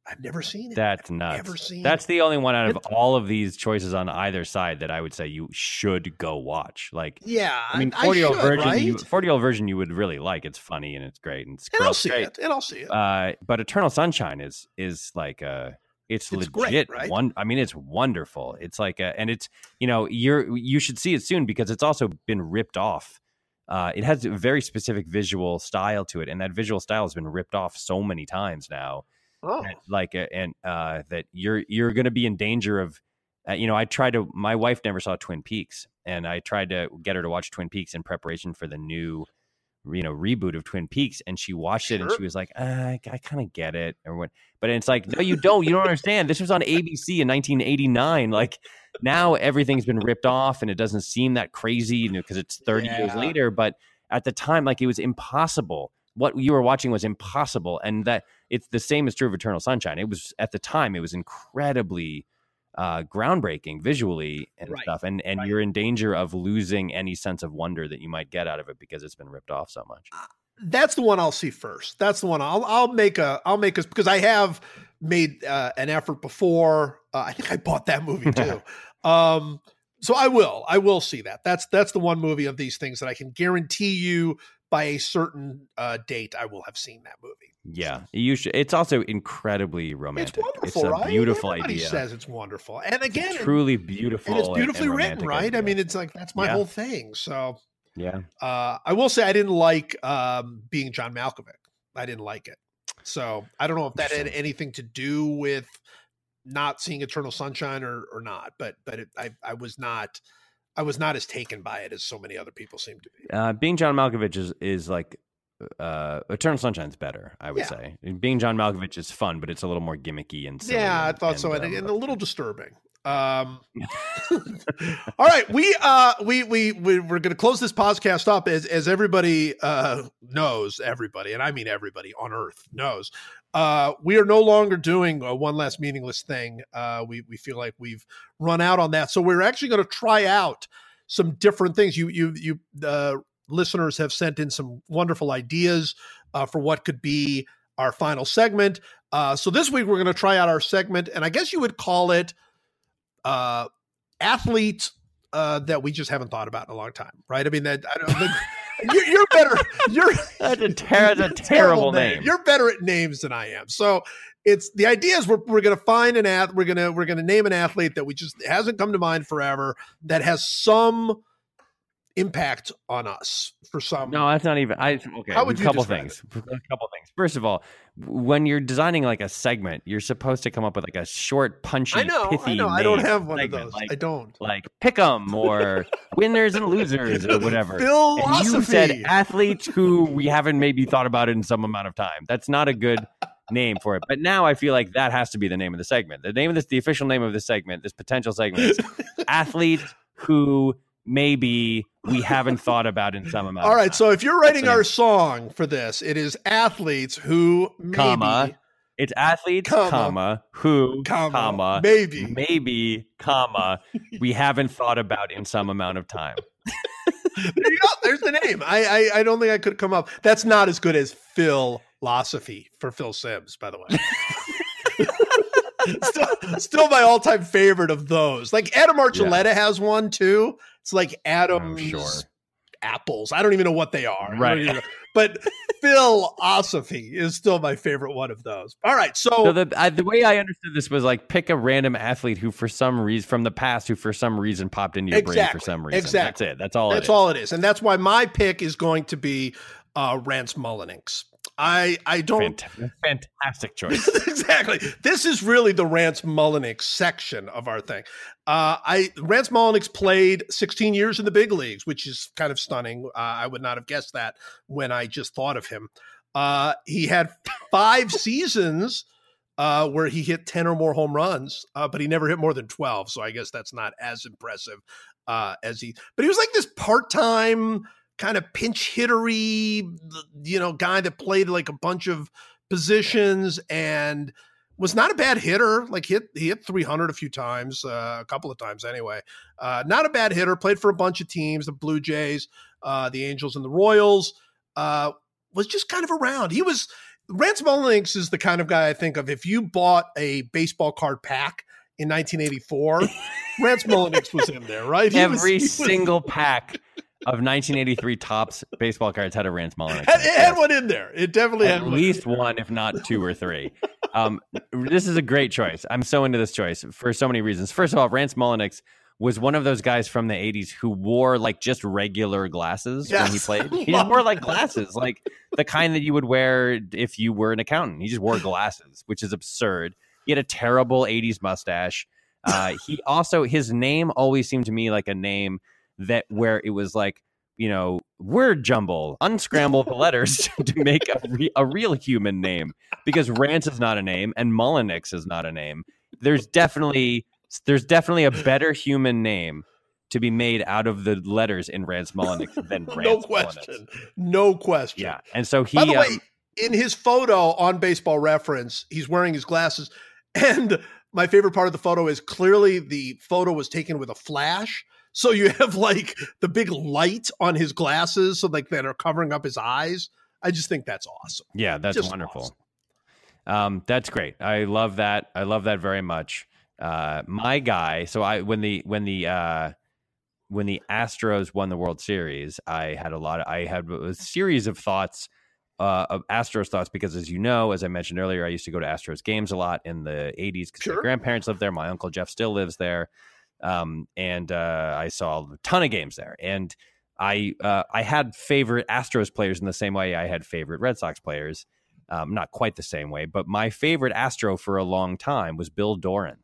I've never seen it. that's Never nuts that's it. the only one out of It's- all of these choices on either side that i would say you should go watch like yeah, I mean, forty year old virgin, right? You, forty year old virgin, you would really like. It's funny and it's great and it's and I'll see great. it. And I'll see it. Uh, but Eternal Sunshine is is like uh it's, It's great, legit. right? One, I mean, it's wonderful. It's like a, and it's you know you're you should see it soon because it's also been ripped off uh, it has a very specific visual style to it, and that visual style has been ripped off so many times now. Oh, like and uh, that you're you're going to be in danger of. Uh, you know, I tried to. My wife never saw Twin Peaks, and I tried to get her to watch Twin Peaks in preparation for the new, you know, reboot of Twin Peaks, and she watched it and she was like, uh, "I, I kind of get it," or what. But it's like, no, you don't. You don't understand. This was on ABC in 1989. Like now, everything's been ripped off, and it doesn't seem that crazy, you know, because it's 30 years later. But at the time, like it was impossible. What you were watching was impossible, and that it's the same is true of Eternal Sunshine. It was at the time, it was incredibly uh, groundbreaking visually and Right, stuff, and and right. you're in danger of losing any sense of wonder that you might get out of it because it's been ripped off so much. that's the one I'll see first. That's the one I'll I'll make a I'll make a because I have made uh, an effort before. Uh, I think I bought that movie too. *laughs* um, so I will I will see that. That's that's the one movie of these things that I can guarantee you by a certain uh, date I will have seen that movie. Yeah, you should. It's also incredibly romantic. It's wonderful, a right? beautiful Everybody idea. says it's wonderful, and again, It's truly beautiful, and it's beautifully written, romantic right? I mean, it's like that's my Yeah. whole thing. So yeah, uh, I will say I didn't like um, being John Malkovich. I didn't like it. So I don't know if that had anything to do with not seeing Eternal Sunshine or or not, but but it, I I was not I was not as taken by it as so many other people seem to be. uh, being John Malkovich is is like uh, Eternal Sunshine's better. I would Yeah. say being John Malkovich is fun, but it's a little more gimmicky and silly Yeah, I and- thought so, and, and, um, and a little disturbing. Um, *laughs* *laughs* all right, we uh we we, we we're going to close this podcast up as as everybody uh knows, everybody, and I mean everybody on Earth knows. Uh, we are no longer doing a one last meaningless thing. Uh, we we feel like we've run out on that, so we're actually going to try out some different things. You you you uh, listeners have sent in some wonderful ideas uh, for what could be our final segment. Uh, so this week we're going to try out our segment, and I guess you would call it athlete uh, that we just haven't thought about in a long time, right? I mean, that I don't *laughs* you're, you're better. You're *laughs* That's a, ter- that's a terrible name. You're better at names than I am. So it's the idea is we're, we're going to find an ath. We're going to we're going to name an athlete that we just hasn't come to mind forever that has some impact on us for some. No, that's not even. I okay. How would a you couple things. *laughs* A couple things. First of all, when you're designing like a segment, you're supposed to come up with like a short, punchy, I know. pithy I know. I don't have one segment, of those. Like, I don't. like pick 'em or winners and losers or whatever. And you said athletes who we haven't maybe thought about in some amount of time. That's not a good *laughs* name for it. But now I feel like that has to be the name of the segment. The name of this, the official name of this segment, this potential segment is *laughs* athletes who maybe we haven't thought about in some amount. All right. So if you're writing our song for this, it is athletes who maybe, Comma, It's athletes, Comma. comma, who, comma, comma, maybe. maybe, comma, we haven't thought about in some amount of time. *laughs* there you go. There's the name. I, I I don't think I could come up. That's not as good as philosophy for Phil Simms, by the way. *laughs* still, still my all-time favorite of those. Like Adam Archuleta has one too. It's like Adam's Oh, sure. apples. I don't even know what they are. Right. But *laughs* philosophy is still my favorite one of those. All right. So, So the I, the way I understood this was like pick a random athlete who, for some reason, from the past, who for some reason popped into your brain for some reason. Exactly. That's it. That's all. that's it is. all it is. And that's why my pick is going to be uh Rance Mulliniks. I I don't fantastic *laughs* choice. exactly. This is really the Rance Mulliniks section of our thing. Uh, I Rance Mulliniks played 16 years in the big leagues, which is kind of stunning. Uh, I would not have guessed that when I just thought of him. Uh, he had five *laughs* seasons uh, where he hit 10 or more home runs, uh, but he never hit more than 12. So I guess that's not as impressive uh, as he. But he was like this part-time kind of pinch hittery, you know, guy that played like a bunch of positions and was not a bad hitter. Like hit he hit 300 a few times, uh, a couple of times anyway. Uh, not a bad hitter. Played for a bunch of teams, the Blue Jays, uh, the Angels, and the Royals. Uh, was just kind of around. He was Rance Mulliniks is the kind of guy I think of if you bought a baseball card pack in 1984. Rance Mulliniks was in there, right? He *laughs* Every was- single pack of 1983 Topps baseball cards had a Rance Mulliniks. had, it had one in there. It definitely had At least one, if not two or three. Um, this is a great choice. I'm so into this choice for so many reasons. First of all, Rance Mulliniks was one of those guys from the 80s who wore like just regular glasses when he played. *laughs* He just wore like glasses, like the kind that you would wear if you were an accountant. He just wore glasses, which is absurd. He had a terrible 80s mustache. Uh, he also, his name always seemed to me like a name that where it was like, you know, word jumble, unscramble the letters *laughs* to make a, re- a real human name because Rance is not a name and Mulliniks is not a name. There's definitely there's definitely a better human name to be made out of the letters in Rance Mulliniks than *laughs* Rance no question. No question. Yeah, and so he By the way, um, in his photo on Baseball Reference, he's wearing his glasses, *laughs* and my favorite part of the photo is clearly the photo was taken with a flash. So you have like the big light on his glasses, so like that are covering up his eyes. I just think that's awesome. yeah, that's just wonderful. awesome. Um, that's great. I love that. I love that very much. Uh, my guy. So I when the when the uh, when the Astros won the World Series, I had a lot. Of, I had a series of thoughts uh, of Astros thoughts because, as you know, as I mentioned earlier, I used to go to Astros games a lot in the '80s because Sure. my grandparents lived there. My uncle Jeff still lives there, um, and uh, I saw a ton of games there. And I uh, I had favorite Astros players in the same way I had favorite Red Sox players. Um, not quite the same way, but my favorite Astro for a long time was Bill Doran.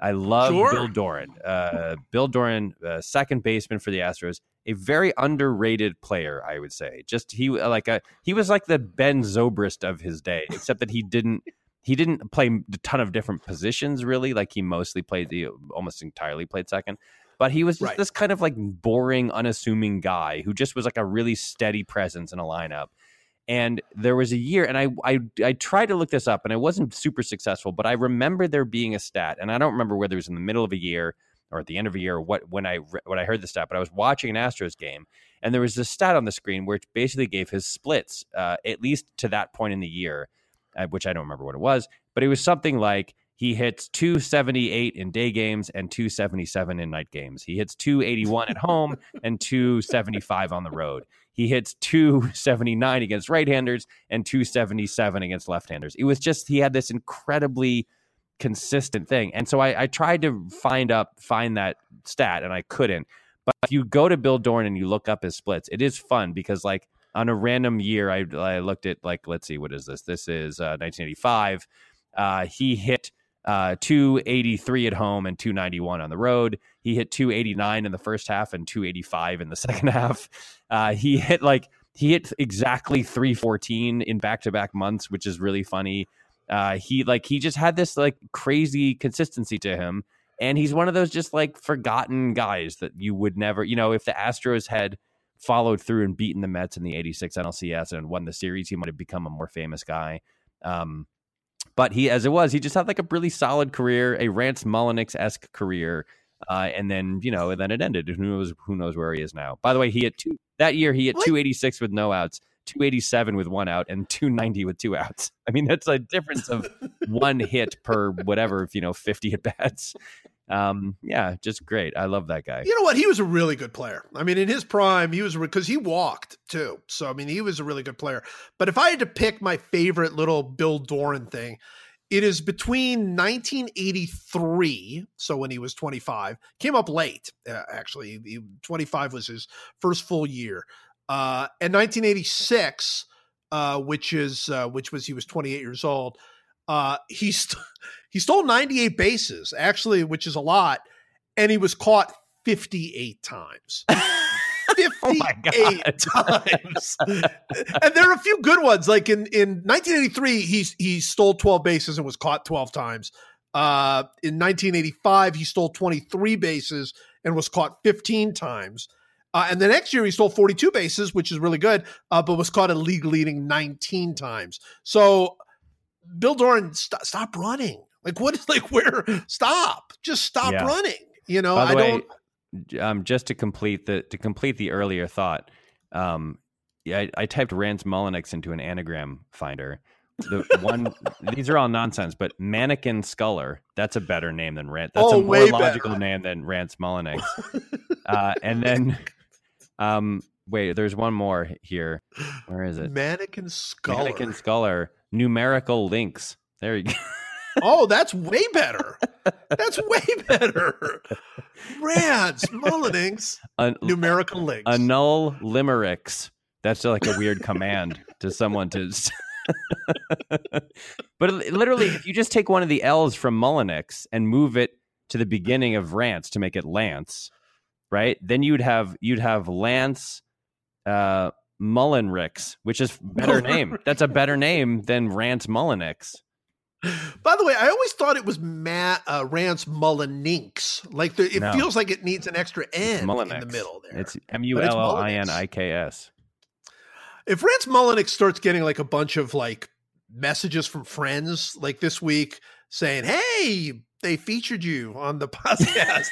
I love Sure. Bill Doran. *laughs* Uh, Bill Doran, uh, second baseman for the Astros, a very underrated player, I would say. Just he like a he was like the Ben Zobrist of his day, except that he didn't he didn't play a ton of different positions really. Like he mostly played the almost entirely played second. But he was just Right. this kind of like boring, unassuming guy who just was like a really steady presence in a lineup. And there was a year, and I, I I tried to look this up, and I wasn't super successful. But I remember there being a stat, and I don't remember whether it was in the middle of a year or at the end of a year, what when I when I heard the stat. But I was watching an Astros game, and there was this stat on the screen which basically gave his splits, uh, at least to that point in the year, Uh, which I don't remember what it was, but it was something like he hits 278 in day games and 277 in night games. He hits 281 at home *laughs* and 275 on the road. He hits 279 against right-handers and 277 against left-handers. It was just he had this incredibly consistent thing. And so I, I tried to find up find that stat and I couldn't. But if you go to Bill Doran and you look up his splits, it is fun because like on a random year, I, I looked at like let's see what is this? This is uh, 1985. Uh, he hit uh, 283 at home and 291 on the road. He hit 289 in the first half and 285 in the *laughs* second half. Uh, he hit like he hit exactly 314 in back to back months, which is really funny. Uh, he like he just had this like crazy consistency to him, and he's one of those just like forgotten guys that you would never, you know, if the Astros had followed through and beaten the Mets in the '86 NLCS and won the series, he might have become a more famous guy. Um, but he, as it was, he just had like a really solid career, a Rance Mulliniks esque career, uh, and then you know, and then it ended. Who knows? Who knows where he is now? By the way, he hit two that year. He hit What? 286 with no outs, 287 with one out, and 290 with two outs. *laughs* I mean, that's a difference of *laughs* one hit per whatever, you know, 50 at bats. Um, yeah, just great. I love that guy. You know what? He was a really good player. I mean, in his prime, he was because he walked too. So I mean, he was a really good player. But if I had to pick my favorite little Bill Doran thing, it is between 1983, so when he was 25, came up late. Uh, actually, He- 25 was his first full year, uh, and 1986, uh, which is uh, which was he was 28 years old. Uh, he st- *laughs* he stole 98 bases, actually, which is a lot, and he was caught 58 times. *laughs* 58 Oh *laughs* times. and there are a few good ones. Like in, in 1983, he, he stole 12 bases and was caught 12 times. Uh, in 1985, he stole 23 bases and was caught 15 times. Uh, and the next year, he stole 42 bases, which is really good, uh, but was caught a league leading 19 times. So, Bill Doran, st- stop running. Like, what is *laughs* like where? Stop. Just stop Yeah. running. You know, I way, don't. um, just to complete the to complete the earlier thought, um, yeah, I, I typed Rance Mulliniks into an anagram finder. The one *laughs* these are all nonsense, but Mannequin Sculler, that's a better name than Rance. That's Oh, a more logical better. name than Rance Mulliniks. *laughs* uh, and then, um, wait, there's one more here. Where is it? Mannequin skull. Mannequin Sculler, numerical links. There you go. *laughs* oh, that's way better. That's way better. Rance, Mulliniks, An- numerical links. annul limericks. That's like a weird command to someone to. *laughs* but literally, if you just take one of the L's from Mulliniks and move it to the beginning of Rance to make it Lance, right? Then you'd have you'd have Lance uh, Mullenricks, which is better name. That's a better name than Rance Mulliniks. By the way, I always thought it was Matt uh, Rance Mullininks. Like the, it No. feels like it needs an extra N in the middle there. It's M U L L I N. I K S. if Rance Mulliniks starts getting like a bunch of like messages from friends like this week saying, "Hey, they featured you on the *laughs* podcast,"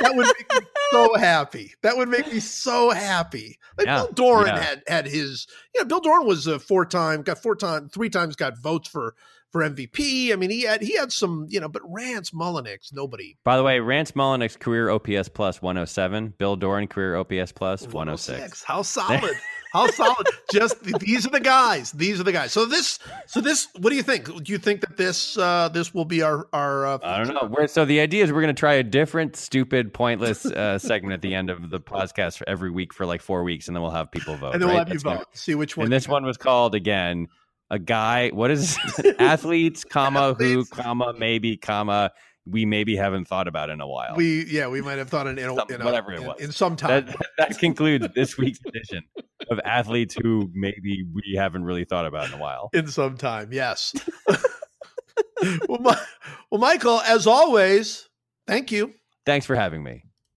that would make me so happy. That would make me so happy. Like Yeah, Bill Doran yeah. had had his, you know, Bill Doran was a four time, got four time, three times got votes for for MVP. I mean, he had he had some, you know, but Rance Mulliniks, nobody. By the way, Rance Mulliniks career OPS plus 107. Bill Doran career OPS plus 106. How solid. How solid. *laughs* Just these are the guys. These are the guys. So this so this what do you think? Do you think that this uh this will be our our uh, I don't know. We're, so the idea is we're going to try a different, stupid, pointless uh, *laughs* segment at the end of the podcast for every week for like four weeks, and then we'll have people vote. and then we'll have you That's gonna- vote. See which one. And this one was called again a guy. What is *laughs* athletes, comma who, comma maybe, comma we maybe haven't thought about in a while. we yeah, we might have thought in, in, Some- in a- whatever it in- was. in some time. that, that concludes this week's edition of athletes who maybe we haven't really thought about in a while. in some time, yes. *laughs* well, my, well, Michael, as always, thank you. Thanks for having me.